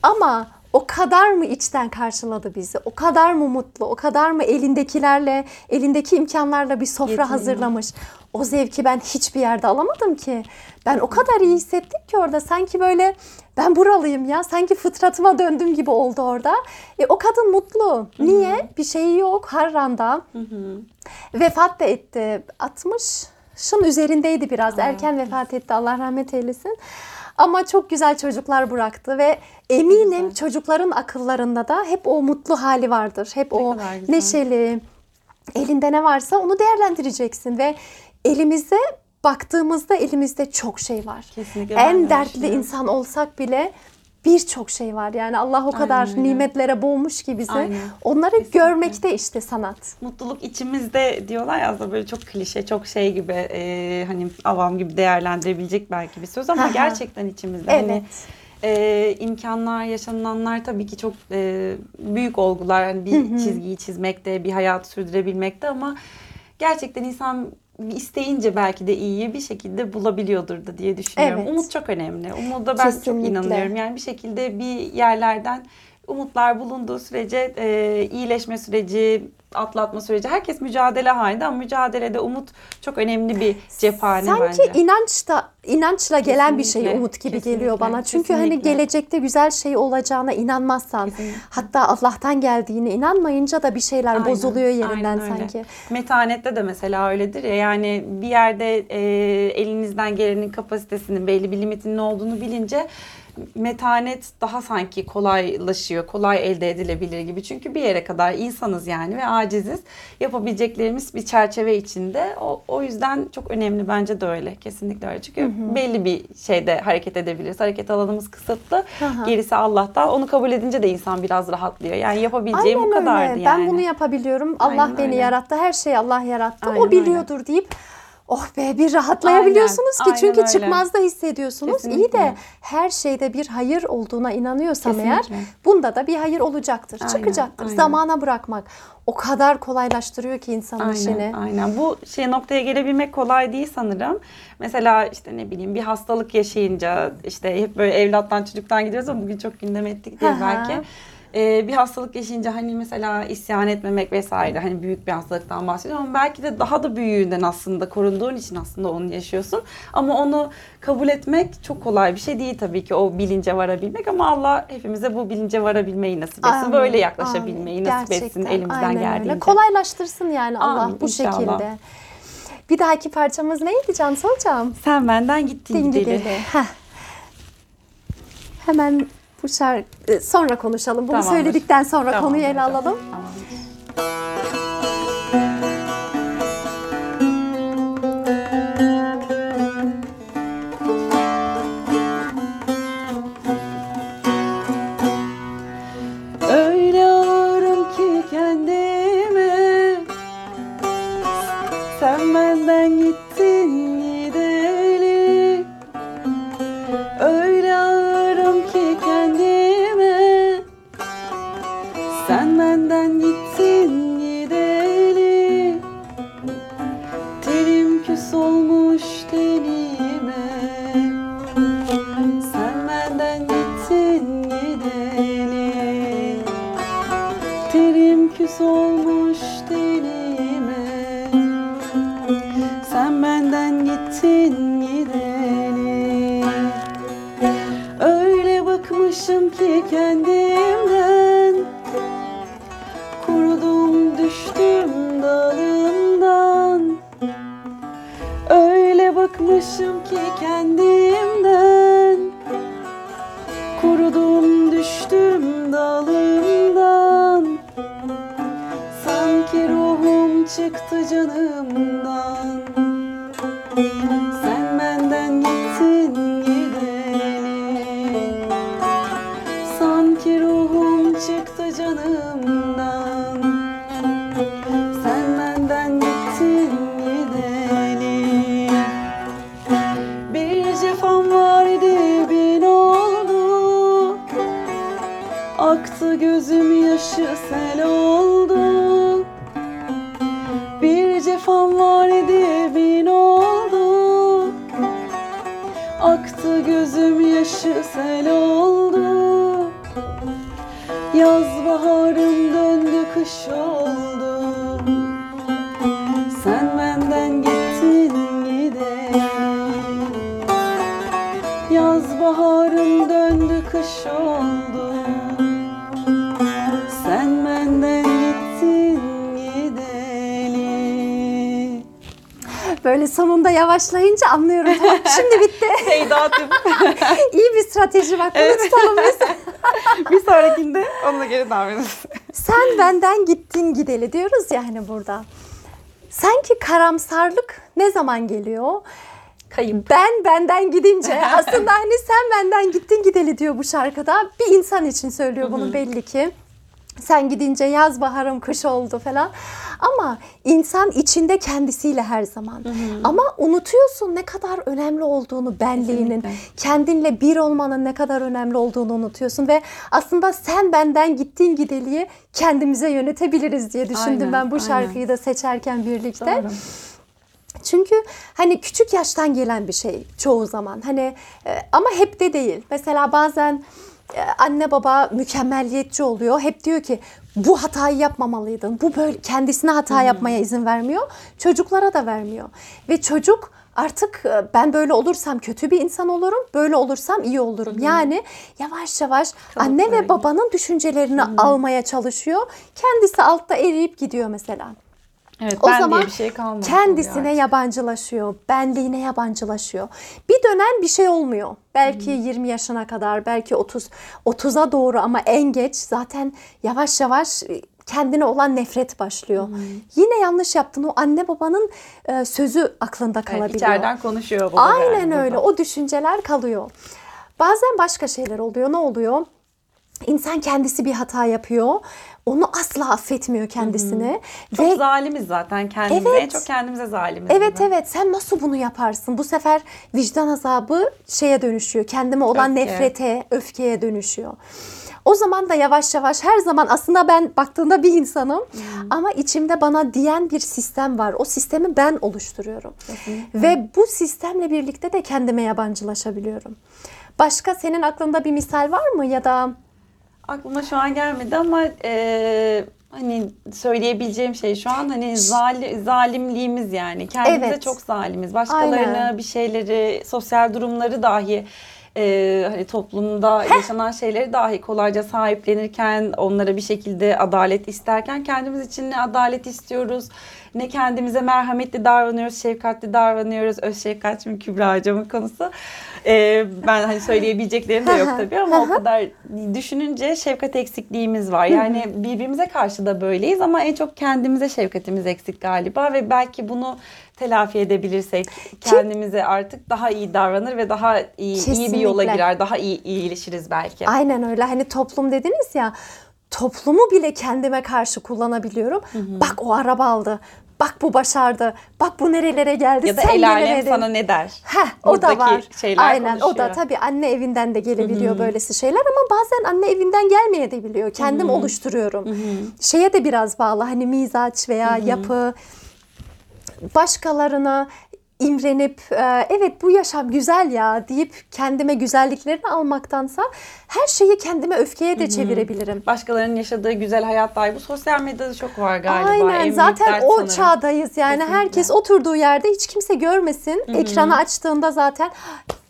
Ama o kadar mı içten karşıladı bizi? O kadar mı mutlu? O kadar mı elindekilerle, elindeki imkanlarla bir sofra Yetiniyor. hazırlamış? O zevki ben hiçbir yerde alamadım ki. Ben o kadar iyi hissettim ki orada. Sanki böyle ben buralıyım ya. Sanki fıtratıma döndüm gibi oldu orada. E, o kadın mutlu. Niye? Bir şeyi yok. Harran'da. Vefat da etti. 60'ın üzerindeydi biraz. Erken vefat etti. Allah rahmet eylesin. Ama çok güzel çocuklar bıraktı ve eminim güzel. çocukların akıllarında da hep o mutlu hali vardır. Hep o kadar güzel. neşeli, elinde ne varsa onu değerlendireceksin ve elimizde baktığımızda elimizde çok şey var. Kesinlikle En de dertli düşünüyorum. insan olsak bile birçok şey var. Yani Allah o kadar öyle. nimetlere boğmuş ki bizi. Aynen. Onları Kesinlikle. görmekte işte sanat. Mutluluk içimizde diyorlar ya aslında böyle çok klişe, çok şey gibi e, hani avam gibi değerlendirebilecek belki bir söz ama gerçekten içimizde. Evet. Hani e, imkanlar, yaşananlar tabii ki çok e, büyük olgular. Hani bir çizgiyi çizmekte, bir hayatı sürdürebilmekte ama gerçekten insan isteyince belki de iyiyi bir şekilde bulabiliyordur da diye düşünüyorum. Evet. Umut çok önemli. Umuda ben Kesinlikle. çok inanıyorum. Yani bir şekilde bir yerlerden umutlar bulunduğu sürece e, iyileşme süreci, atlatma süreci herkes mücadele halinde ama mücadelede umut çok önemli bir cephane Sanki bence. inançta inançla gelen bir şey Kesinlikle, umut gibi kesinlikle, geliyor bana. Çünkü hani kesinlikle. gelecekte güzel şey olacağına inanmazsan, Kesinlikle. hatta Allah'tan geldiğine inanmayınca da bir şeyler Aynen, bozuluyor yerinden aynen öyle. sanki. Metanette de mesela öyledir ya yani bir yerde e, elinizden gelenin kapasitesinin belli bir limitinin olduğunu bilince metanet daha sanki kolaylaşıyor, kolay elde edilebilir gibi. Çünkü bir yere kadar insanız yani ve aciziz. Yapabileceklerimiz bir çerçeve içinde. O, o yüzden çok önemli bence de öyle. Kesinlikle öyle. Çünkü belli bir şeyde hareket edebiliriz. Hareket alanımız kısıtlı. Aha. Gerisi Allah'tan. Onu kabul edince de insan biraz rahatlıyor. Yani yapabileceğim Aynen bu kadardı öyle. yani. Ben bunu yapabiliyorum. Allah Aynen beni öyle. yarattı. Her şeyi Allah yarattı. Aynen o öyle. biliyordur deyip Oh be bir rahatlayabiliyorsunuz Aynen, ki çünkü aynen çıkmazda hissediyorsunuz. İyi Kesinlikle. de her şeyde bir hayır olduğuna inanıyorsam Kesinlikle. eğer bunda da bir hayır olacaktır, Aynen, çıkacaktır. aynen. Zamana bırakmak o kadar kolaylaştırıyor ki insanın işini. Aynen, aynen. Bu şey noktaya gelebilmek kolay değil sanırım. Mesela işte ne bileyim bir hastalık yaşayınca işte hep böyle evlattan çocuktan gidiyoruz ama bugün çok gündem ettik diye belki. Ee, bir hastalık yaşayınca hani mesela isyan etmemek vesaire hani büyük bir hastalıktan bahsediyorum ama belki de daha da büyüğünden aslında korunduğun için aslında onu yaşıyorsun. Ama onu kabul etmek çok kolay bir şey değil tabii ki o bilince varabilmek ama Allah hepimize bu bilince varabilmeyi nasip etsin. Amin, Böyle yaklaşabilmeyi amin. nasip etsin Gerçekten, elimizden aynen geldiğince. Öyle. Kolaylaştırsın yani Allah Amin, bu inşallah. şekilde. Bir dahaki parçamız neydi Cansu Hocam? Sen benden gittin gideli. gideli. Heh. Hemen bu şarkı sonra konuşalım. Bunu Tamamdır. söyledikten sonra Tamamdır konuyu ele alalım. Tamamdır. Aktı gözüm yaşı sel oldu. Bir cefam vardı bin oldu. Aktı gözüm yaşı sel oldu. Yaz sonunda yavaşlayınca anlıyorum. Tamam, şimdi bitti. Seydat'ım İyi bir strateji bak. Bunu tutalım biz. bir sonrakinde onunla geri ederiz. Sen benden gittin gideli diyoruz ya hani burada. Sanki karamsarlık ne zaman geliyor? Kayıp. Ben benden gidince aslında hani sen benden gittin gideli diyor bu şarkıda. Bir insan için söylüyor bunu belli ki. Sen gidince yaz baharım kış oldu falan. Ama insan içinde kendisiyle her zaman. Ama unutuyorsun ne kadar önemli olduğunu benliğinin. Kesinlikle. Kendinle bir olmanın ne kadar önemli olduğunu unutuyorsun. Ve aslında sen benden gittin gideliyi kendimize yönetebiliriz diye düşündüm Aynen, ben bu aynen. şarkıyı da seçerken birlikte. Doğru. Çünkü hani küçük yaştan gelen bir şey çoğu zaman. Hani e, ama hep de değil. Mesela bazen anne baba mükemmelliyetçi oluyor. Hep diyor ki bu hatayı yapmamalıydın. Bu böyle kendisine hata yapmaya izin vermiyor. Çocuklara da vermiyor. Ve çocuk artık e, ben böyle olursam kötü bir insan olurum. Böyle olursam iyi olurum. Yani yavaş yavaş anne ve babanın düşüncelerini almaya çalışıyor. Kendisi altta eriyip gidiyor mesela. Evet, O ben zaman diye bir şey kalmadı. kendisine yabancılaşıyor, benliğine yabancılaşıyor. Bir dönem bir şey olmuyor. Belki 20 yaşına kadar, belki 30 30'a doğru ama en geç zaten yavaş yavaş e, kendine olan nefret başlıyor. Yine yanlış yaptın. O anne babanın e, sözü aklında Evet, kalabiliyor. içeriden konuşuyor baba. Aynen yani öyle. burada. O düşünceler kalıyor. Bazen başka şeyler oluyor. Ne oluyor? İnsan kendisi bir hata yapıyor. Onu asla affetmiyor kendisini. Çok Ve zalimiz zaten kendimize. Evet. En çok kendimize zalimiz. Evet gibi. evet sen nasıl bunu yaparsın? Bu sefer vicdan azabı şeye dönüşüyor. Kendime olan Öfke. nefrete, öfkeye dönüşüyor. O zaman da yavaş yavaş her zaman aslında ben baktığında bir insanım ama içimde bana diyen bir sistem var. O sistemi ben oluşturuyorum. Ve bu sistemle birlikte de kendime yabancılaşabiliyorum. Başka senin aklında bir misal var mı ya da Aklıma şu an gelmedi ama e, hani söyleyebileceğim şey şu an hani zali, zalimliğimiz yani. Kendimize Evet. çok zalimiz. Başkalarına Aynen. bir şeyleri, sosyal durumları dahi e, hani toplumda yaşanan şeyleri dahi kolayca sahiplenirken onlara bir şekilde adalet isterken kendimiz için ne adalet istiyoruz ne kendimize merhametli davranıyoruz, şefkatli davranıyoruz. Öz şefkat mi Kübra hocamın konusu. E, ben hani söyleyebileceklerim de yok tabii ama o kadar düşününce şefkat eksikliğimiz var. Yani birbirimize karşı da böyleyiz ama en çok kendimize şefkatimiz eksik galiba ve belki bunu telafi edebilirsek kendimize artık daha iyi davranır ve daha iyi, iyi bir yola Kesinlikle. girer, daha iyi iyileşiriz belki. Aynen öyle. Hani toplum dediniz ya. Toplumu bile kendime karşı kullanabiliyorum. Bak o araba aldı. Bak bu başardı. Bak bu nerelere geldi. Ya da Sen el alem sana ne der? Heh, o da var. şeyler Aynen o da konuşuyor. tabii anne evinden de gelebiliyor böylesi şeyler ama bazen anne evinden gelmeye de biliyor. Kendim oluşturuyorum. Şeye de biraz bağlı hani mizaç veya yapı başkalarına imrenip e, evet bu yaşam güzel ya deyip kendime güzelliklerini almaktansa her şeyi kendime öfkeye de çevirebilirim. Başkalarının yaşadığı güzel hayat dahi bu sosyal medyada çok var galiba. En Aynen zaten o sanırım. çağdayız yani Kesinlikle. herkes oturduğu yerde hiç kimse görmesin. Ekranı açtığında zaten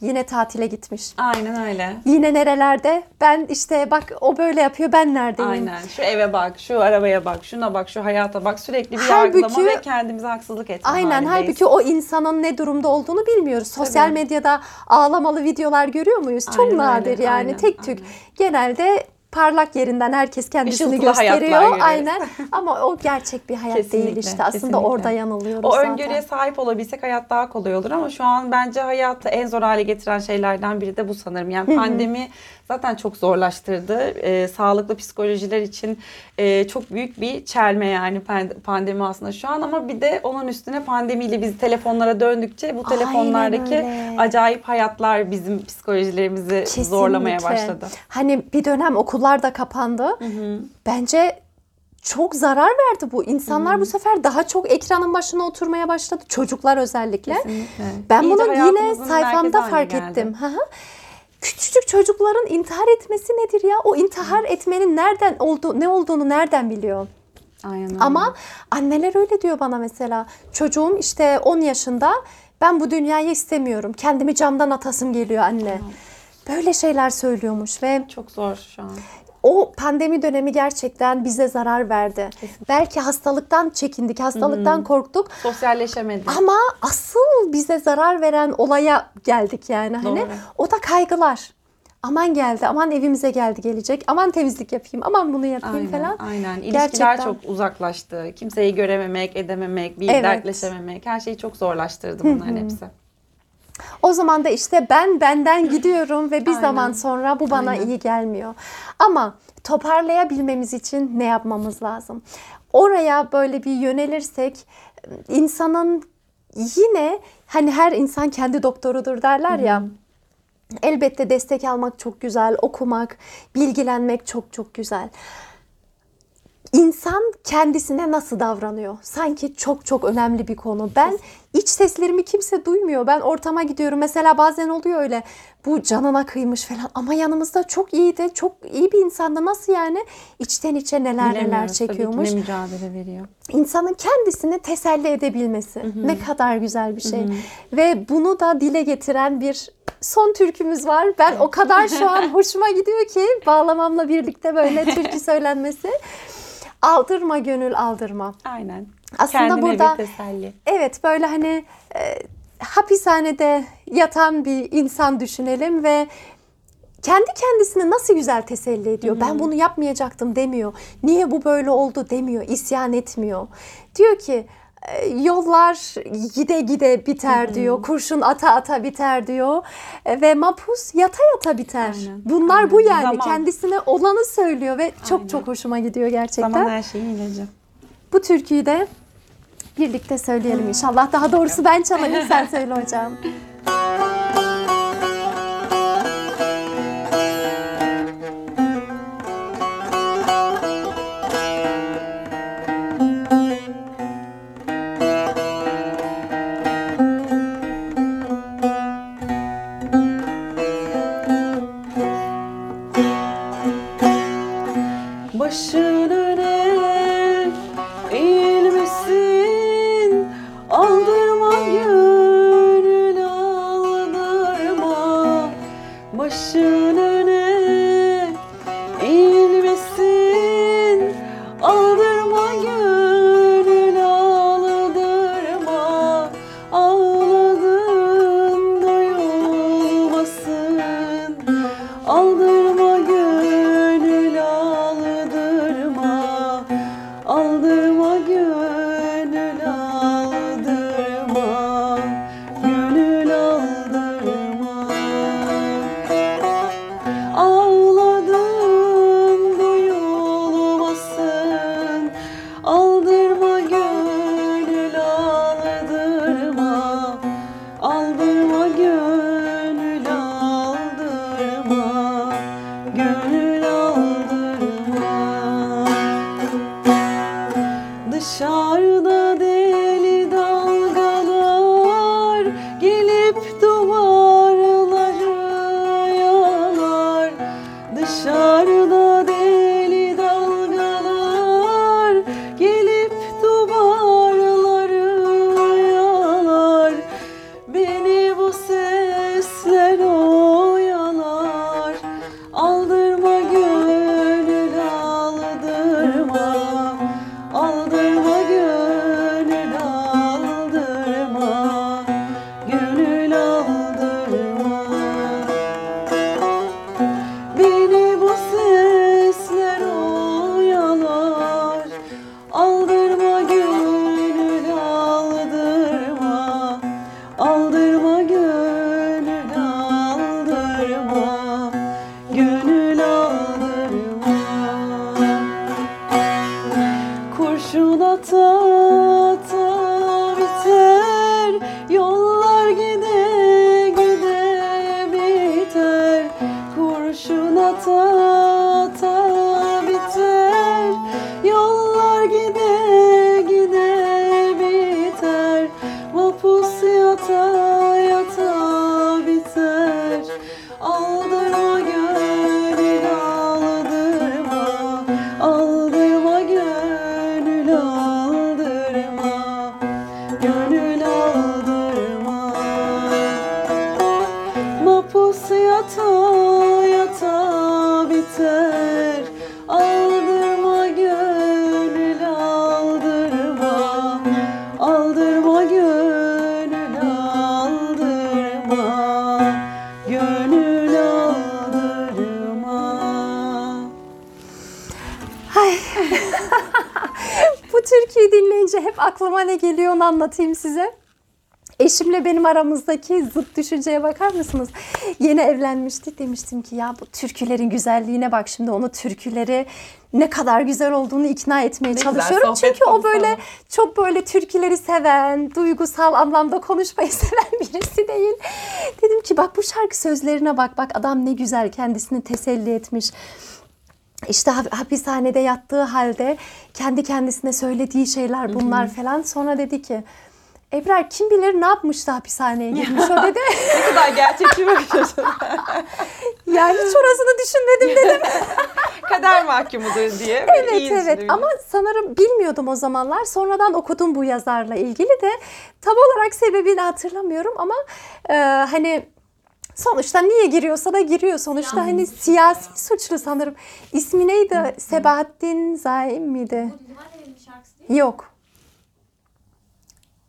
yine tatile gitmiş. Aynen öyle. Yine nerelerde? Ben işte bak o böyle yapıyor ben neredeyim? Aynen. Şu eve bak, şu arabaya bak, şuna bak, şu hayata bak. Sürekli bir Halbuki- yargılama ve kendimize haksızlık etme Aynen halindeyiz. halbuki o insanın ne durumda olduğunu bilmiyoruz. Sosyal Tabii. medyada ağlamalı videolar görüyor muyuz? Çok Aynen nadir öyle, yani aynen, tek tük. Genelde parlak yerinden herkes kendisini Işıltılı gösteriyor. Aynen ama o gerçek bir hayat değil Kesinlikle, işte. Aslında kesinlikle. orada yanılıyoruz O zaten. öngörüye sahip olabilsek hayat daha kolay olur ama şu an bence hayatı en zor hale getiren şeylerden biri de bu sanırım. Yani pandemi zaten çok zorlaştırdı. Ee, sağlıklı psikolojiler için e, çok büyük bir çelme yani pan- pandemi aslında şu an ama bir de onun üstüne pandemiyle biz telefonlara döndükçe bu telefonlardaki öyle. acayip hayatlar bizim psikolojilerimizi zorlamaya Kesinlikle. başladı. Hani bir dönem okullar da kapandı. Bence çok zarar verdi bu. İnsanlar bu sefer daha çok ekranın başına oturmaya başladı. Çocuklar özellikle. Kesinlikle. Ben İyice bunu yine sayfamda fark geldi. ettim. Küçücük çocukların intihar etmesi nedir ya? O intihar etmenin nereden olduğu, ne olduğunu nereden biliyor? Aynen öyle. Ama anneler öyle diyor bana mesela. Çocuğum işte 10 yaşında ben bu dünyayı istemiyorum. Kendimi camdan atasım geliyor anne. Böyle şeyler söylüyormuş ve çok zor şu an. O pandemi dönemi gerçekten bize zarar verdi. Belki hastalıktan çekindik, hastalıktan korktuk. Sosyalleşemedik. Ama asıl bize zarar veren olaya geldik yani hani. Doğru. O da kaygılar. Aman geldi, aman evimize geldi gelecek, aman temizlik yapayım, aman bunu yapayım Aynen, falan. aynen. İlişkiler Gerçekten. çok uzaklaştı. Kimseyi görememek, edememek, bir Evet. dertleşememek. Her şeyi çok zorlaştırdı bunların hepsi. O zaman da işte ben benden gidiyorum ve bir Aynen. zaman sonra bu bana Aynen. iyi gelmiyor. Ama toparlayabilmemiz için ne yapmamız lazım? Oraya böyle bir yönelirsek insanın yine hani her insan kendi doktorudur derler ya. Elbette destek almak çok güzel, okumak, bilgilenmek çok çok güzel. İnsan kendisine nasıl davranıyor? Sanki çok çok önemli bir konu. Ben iç seslerimi kimse duymuyor. Ben ortama gidiyorum. Mesela bazen oluyor öyle. Bu canına kıymış falan ama yanımızda çok iyiydi. Çok iyi bir insandı. Nasıl yani? İçten içe neler neler Bilemiyoruz tabii ki çekiyormuş. ne mücadele veriyor. İnsanın kendisini teselli edebilmesi. Ne kadar güzel bir şey. Ve bunu da dile getiren bir son türkümüz var. Ben o kadar şu an hoşuma gidiyor ki bağlamamla birlikte böyle türkü söylenmesi. Aldırma gönül aldırma. Aynen. Aslında Kendine burada- bir teselli. Evet böyle hani e, hapishanede yatan bir insan düşünelim ve kendi kendisini nasıl güzel teselli ediyor. Ben bunu yapmayacaktım demiyor. Niye bu böyle oldu demiyor. İsyan etmiyor. Diyor ki yollar gide gide biter diyor. Kurşun ata ata biter diyor. E, Ve mapus yata yata biter. Aynen, Bunlar bu aynen. yani. Zaman. Kendisine olanı söylüyor ve çok Aynen. çok hoşuma gidiyor gerçekten. Zaman her şeyin ilacı. Bu türküyü de birlikte söyleyelim inşallah. Daha doğrusu ben çalayım sen söyle hocam. 我是 aklıma ne geliyor onu anlatayım size. Eşimle benim aramızdaki zıt düşünceye bakar mısınız? Yeni evlenmiştik demiştim ki ya bu türkülerin güzelliğine bak şimdi onu türküleri ne kadar güzel olduğunu ikna etmeye güzel çalışıyorum. Çünkü o böyle ama. çok böyle türküleri seven, duygusal anlamda konuşmayı seven birisi değil. Dedim ki bak bu şarkı sözlerine bak bak adam ne güzel kendisini teselli etmiş. İşte hap- hapishanede yattığı halde kendi kendisine söylediği şeyler bunlar falan. Sonra dedi ki Ebrar kim bilir ne yapmıştı hapishaneye girmiş o dedi. Ne kadar gerçekçi bakıyorsun. yani hiç orasını düşünmedim dedim. Kader mahkumudur diye. evet İyi evet düşünebilirim. ama sanırım bilmiyordum o zamanlar. Sonradan okudum bu yazarla ilgili de tam olarak sebebini hatırlamıyorum ama e, hani sonuçta niye giriyorsa da giriyor. Sonuçta hani siyasi suçlu sanırım. İsmi neydi? Sebahattin Zaim miydi? Yok.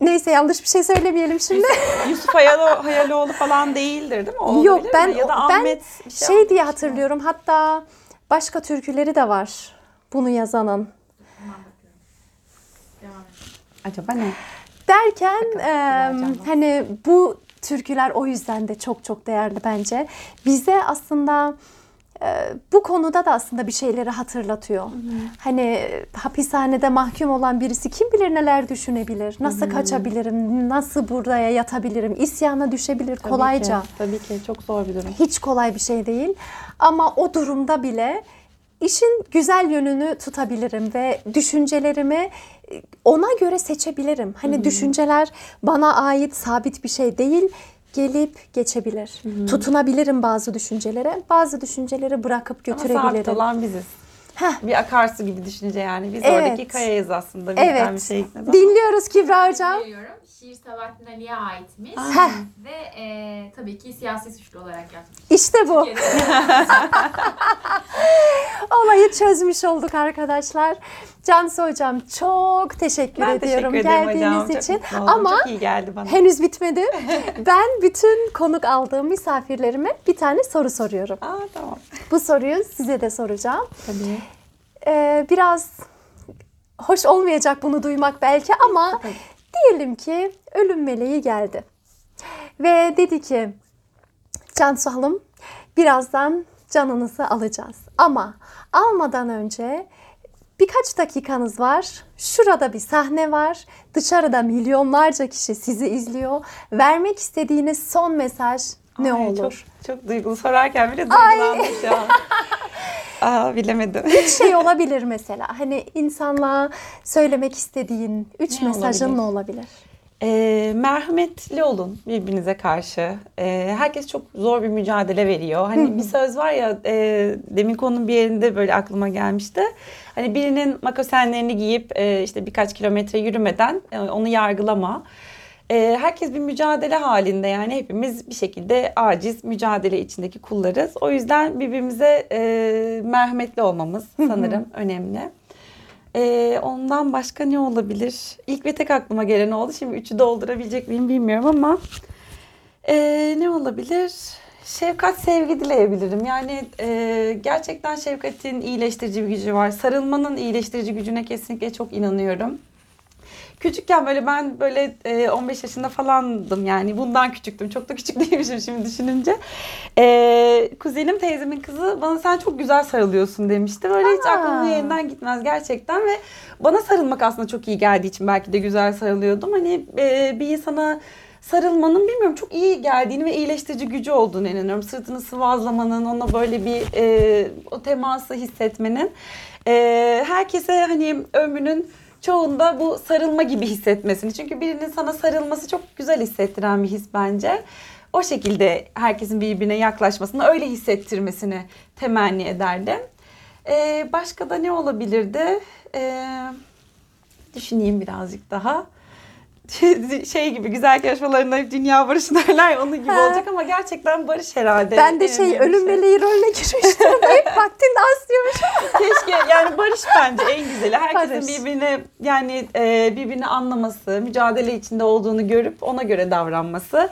Neyse yanlış bir şey söylemeyelim şimdi. Yusuf Hayalo, Hayaloğlu falan değildir değil mi? O Yok ben mi? ya da ben Ahmet bir şey, şey diye hatırlıyorum. Hatta başka türküleri de var bunu yazanın. Acaba ne? Derken e, hani bu türküler o yüzden de çok çok değerli bence. Bize aslında e, bu konuda da aslında bir şeyleri hatırlatıyor. Hani hapishanede mahkum olan birisi kim bilir neler düşünebilir, nasıl kaçabilirim, nasıl buraya yatabilirim, isyana düşebilir Tabii kolayca. Ki, tabii ki çok zor bir durum. Hiç kolay bir şey değil. Ama o durumda bile işin güzel yönünü tutabilirim ve düşüncelerimi e, ona göre seçebilirim. Hani düşünceler bana ait sabit bir şey değil. Gelip geçebilir. Tutunabilirim bazı düşüncelere. Bazı düşünceleri bırakıp Ama sabit götürebilirim. olan biziz. Heh. Bir akarsu gibi düşünce yani. Biz Evet. oradaki kayayız aslında. Bizden Evet. bir şey gitmez ama. Dinliyoruz Kübra Hocam. Veriyorum. Şiir Sabahattin Ali'ye aitmiş. Heh. Ve e, tabii ki siyasi suçlu olarak yazmış. İşte bu. Olayı çözmüş olduk arkadaşlar. Cansu Hocam çok teşekkür Ben ediyorum teşekkür ederim geldiğiniz hocam. Çok için. oldum. Ama Çok iyi geldi bana. Henüz bitmedi. ben bütün konuk aldığım misafirlerime bir tane soru soruyorum. Aa tamam. Bu soruyu size de soracağım. Tabii. Ee, biraz hoş olmayacak bunu duymak belki ama Tabii. Diyelim ki ölüm meleği geldi. Ve dedi ki Cansu Hanım birazdan canınızı alacağız. Ama almadan önce birkaç dakikanız var. Şurada bir sahne var. Dışarıda milyonlarca kişi sizi izliyor. Vermek istediğiniz son mesaj ne Ay, olur? Çok, çok duygulu sorarken bile duygulandım şu an. Aa bilemedim. Üç şey olabilir mesela. Hani insanlığa söylemek istediğin üç Ne mesajın olabilir? ne olabilir? Ee, merhametli olun birbirinize karşı. Ee, herkes çok zor bir mücadele veriyor. Hani bir söz var ya e, demin konunun bir yerinde böyle aklıma gelmişti. Hani birinin makosenlerini giyip e, işte birkaç kilometre yürümeden e, onu yargılama. E, herkes bir mücadele halinde yani hepimiz bir şekilde aciz mücadele içindeki kullarız. O yüzden birbirimize e, merhametli olmamız sanırım önemli. Ee, ondan başka ne olabilir? İlk ve tek aklıma gelen oldu. Şimdi üçü doldurabilecek miyim bilmiyorum ama ee, ne olabilir? Şefkat, sevgi dileyebilirim. Yani ee, gerçekten şefkatin iyileştirici bir gücü var. Sarılmanın iyileştirici gücüne kesinlikle çok inanıyorum. Küçükken böyle ben böyle e, 15 yaşında falandım yani bundan küçüktüm. Çok da küçük değilmişim şimdi düşününce. E, kuzenim teyzemin kızı bana sen çok güzel sarılıyorsun demişti. Böyle hiç Aa. aklımın yerinden gitmez gerçekten ve bana sarılmak aslında çok iyi geldiği için belki de güzel sarılıyordum. Hani e, bir insana sarılmanın bilmiyorum çok iyi geldiğini ve iyileştirici gücü olduğunu inanıyorum. Sırtını sıvazlamanın, ona böyle bir e, o teması hissetmenin. E, herkese hani ömrünün çoğunda bu sarılma gibi hissetmesini. Çünkü birinin sana sarılması çok güzel hissettiren bir his bence. O şekilde herkesin birbirine yaklaşmasını, öyle hissettirmesini temenni ederdim. Ee, başka da ne olabilirdi? Ee, düşüneyim birazcık daha. Şey gibi güzel yarışmalarında hep dünya barışı derler onun gibi Ha. olacak ama gerçekten barış herhalde. ben de şey önemli ölüm meleği rolüne girmiştim. Hep vaktinde aslıyormuşum. Keşke yani barış bence en güzeli. Herkesin Barış. birbirini yani e, birbirini anlaması, mücadele içinde olduğunu görüp ona göre davranması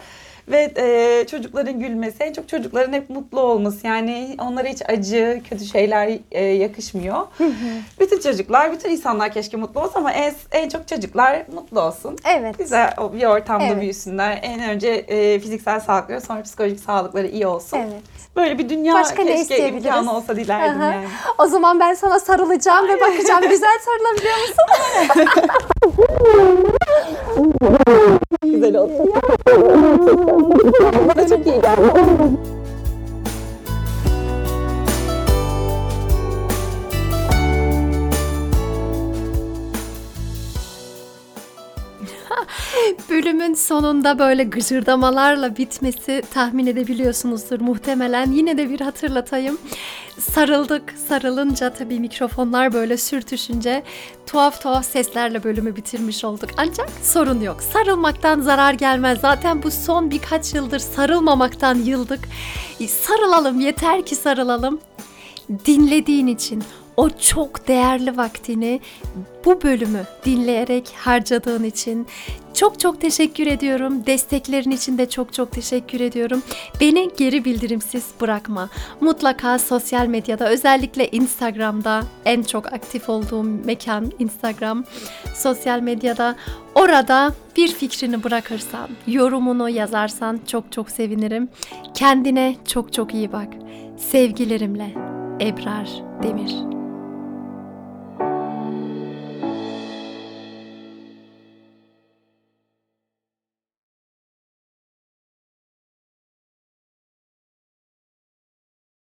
ve e, çocukların gülmesi, en çok çocukların hep mutlu olması. Yani onlara hiç acı, kötü şeyler e, yakışmıyor. bütün çocuklar, bütün insanlar keşke mutlu olsa ama en, en çok çocuklar mutlu olsun. Evet. Güzel bir ortamda Evet. büyüsünler. En önce e, fiziksel sağlıkları sonra psikolojik sağlıkları iyi olsun. Evet. Böyle bir dünya Başka keşke imkanı olsa dilerdim Aha. yani. O zaman ben sana sarılacağım ve bakacağım güzel sarılabiliyor musun? Güzel oldu. Bana çok iyi Bölümün sonunda böyle gıcırdamalarla bitmesi tahmin edebiliyorsunuzdur muhtemelen. Yine de bir hatırlatayım. Sarıldık. Sarılınca tabii mikrofonlar böyle sürtüşünce tuhaf tuhaf seslerle bölümü bitirmiş olduk. Ancak sorun yok. Sarılmaktan zarar gelmez. Zaten bu son birkaç yıldır sarılmamaktan yıldık. Sarılalım yeter ki sarılalım dinlediğin için, o çok değerli vaktini bu bölümü dinleyerek harcadığın için çok çok teşekkür ediyorum. Desteklerin için de çok çok teşekkür ediyorum. Beni geri bildirimsiz bırakma. Mutlaka sosyal medyada özellikle Instagram'da en çok aktif olduğum mekan Instagram. Sosyal medyada orada bir fikrini bırakırsan, yorumunu yazarsan çok çok sevinirim. Kendine çok çok iyi bak. Sevgilerimle Ebrar Demir.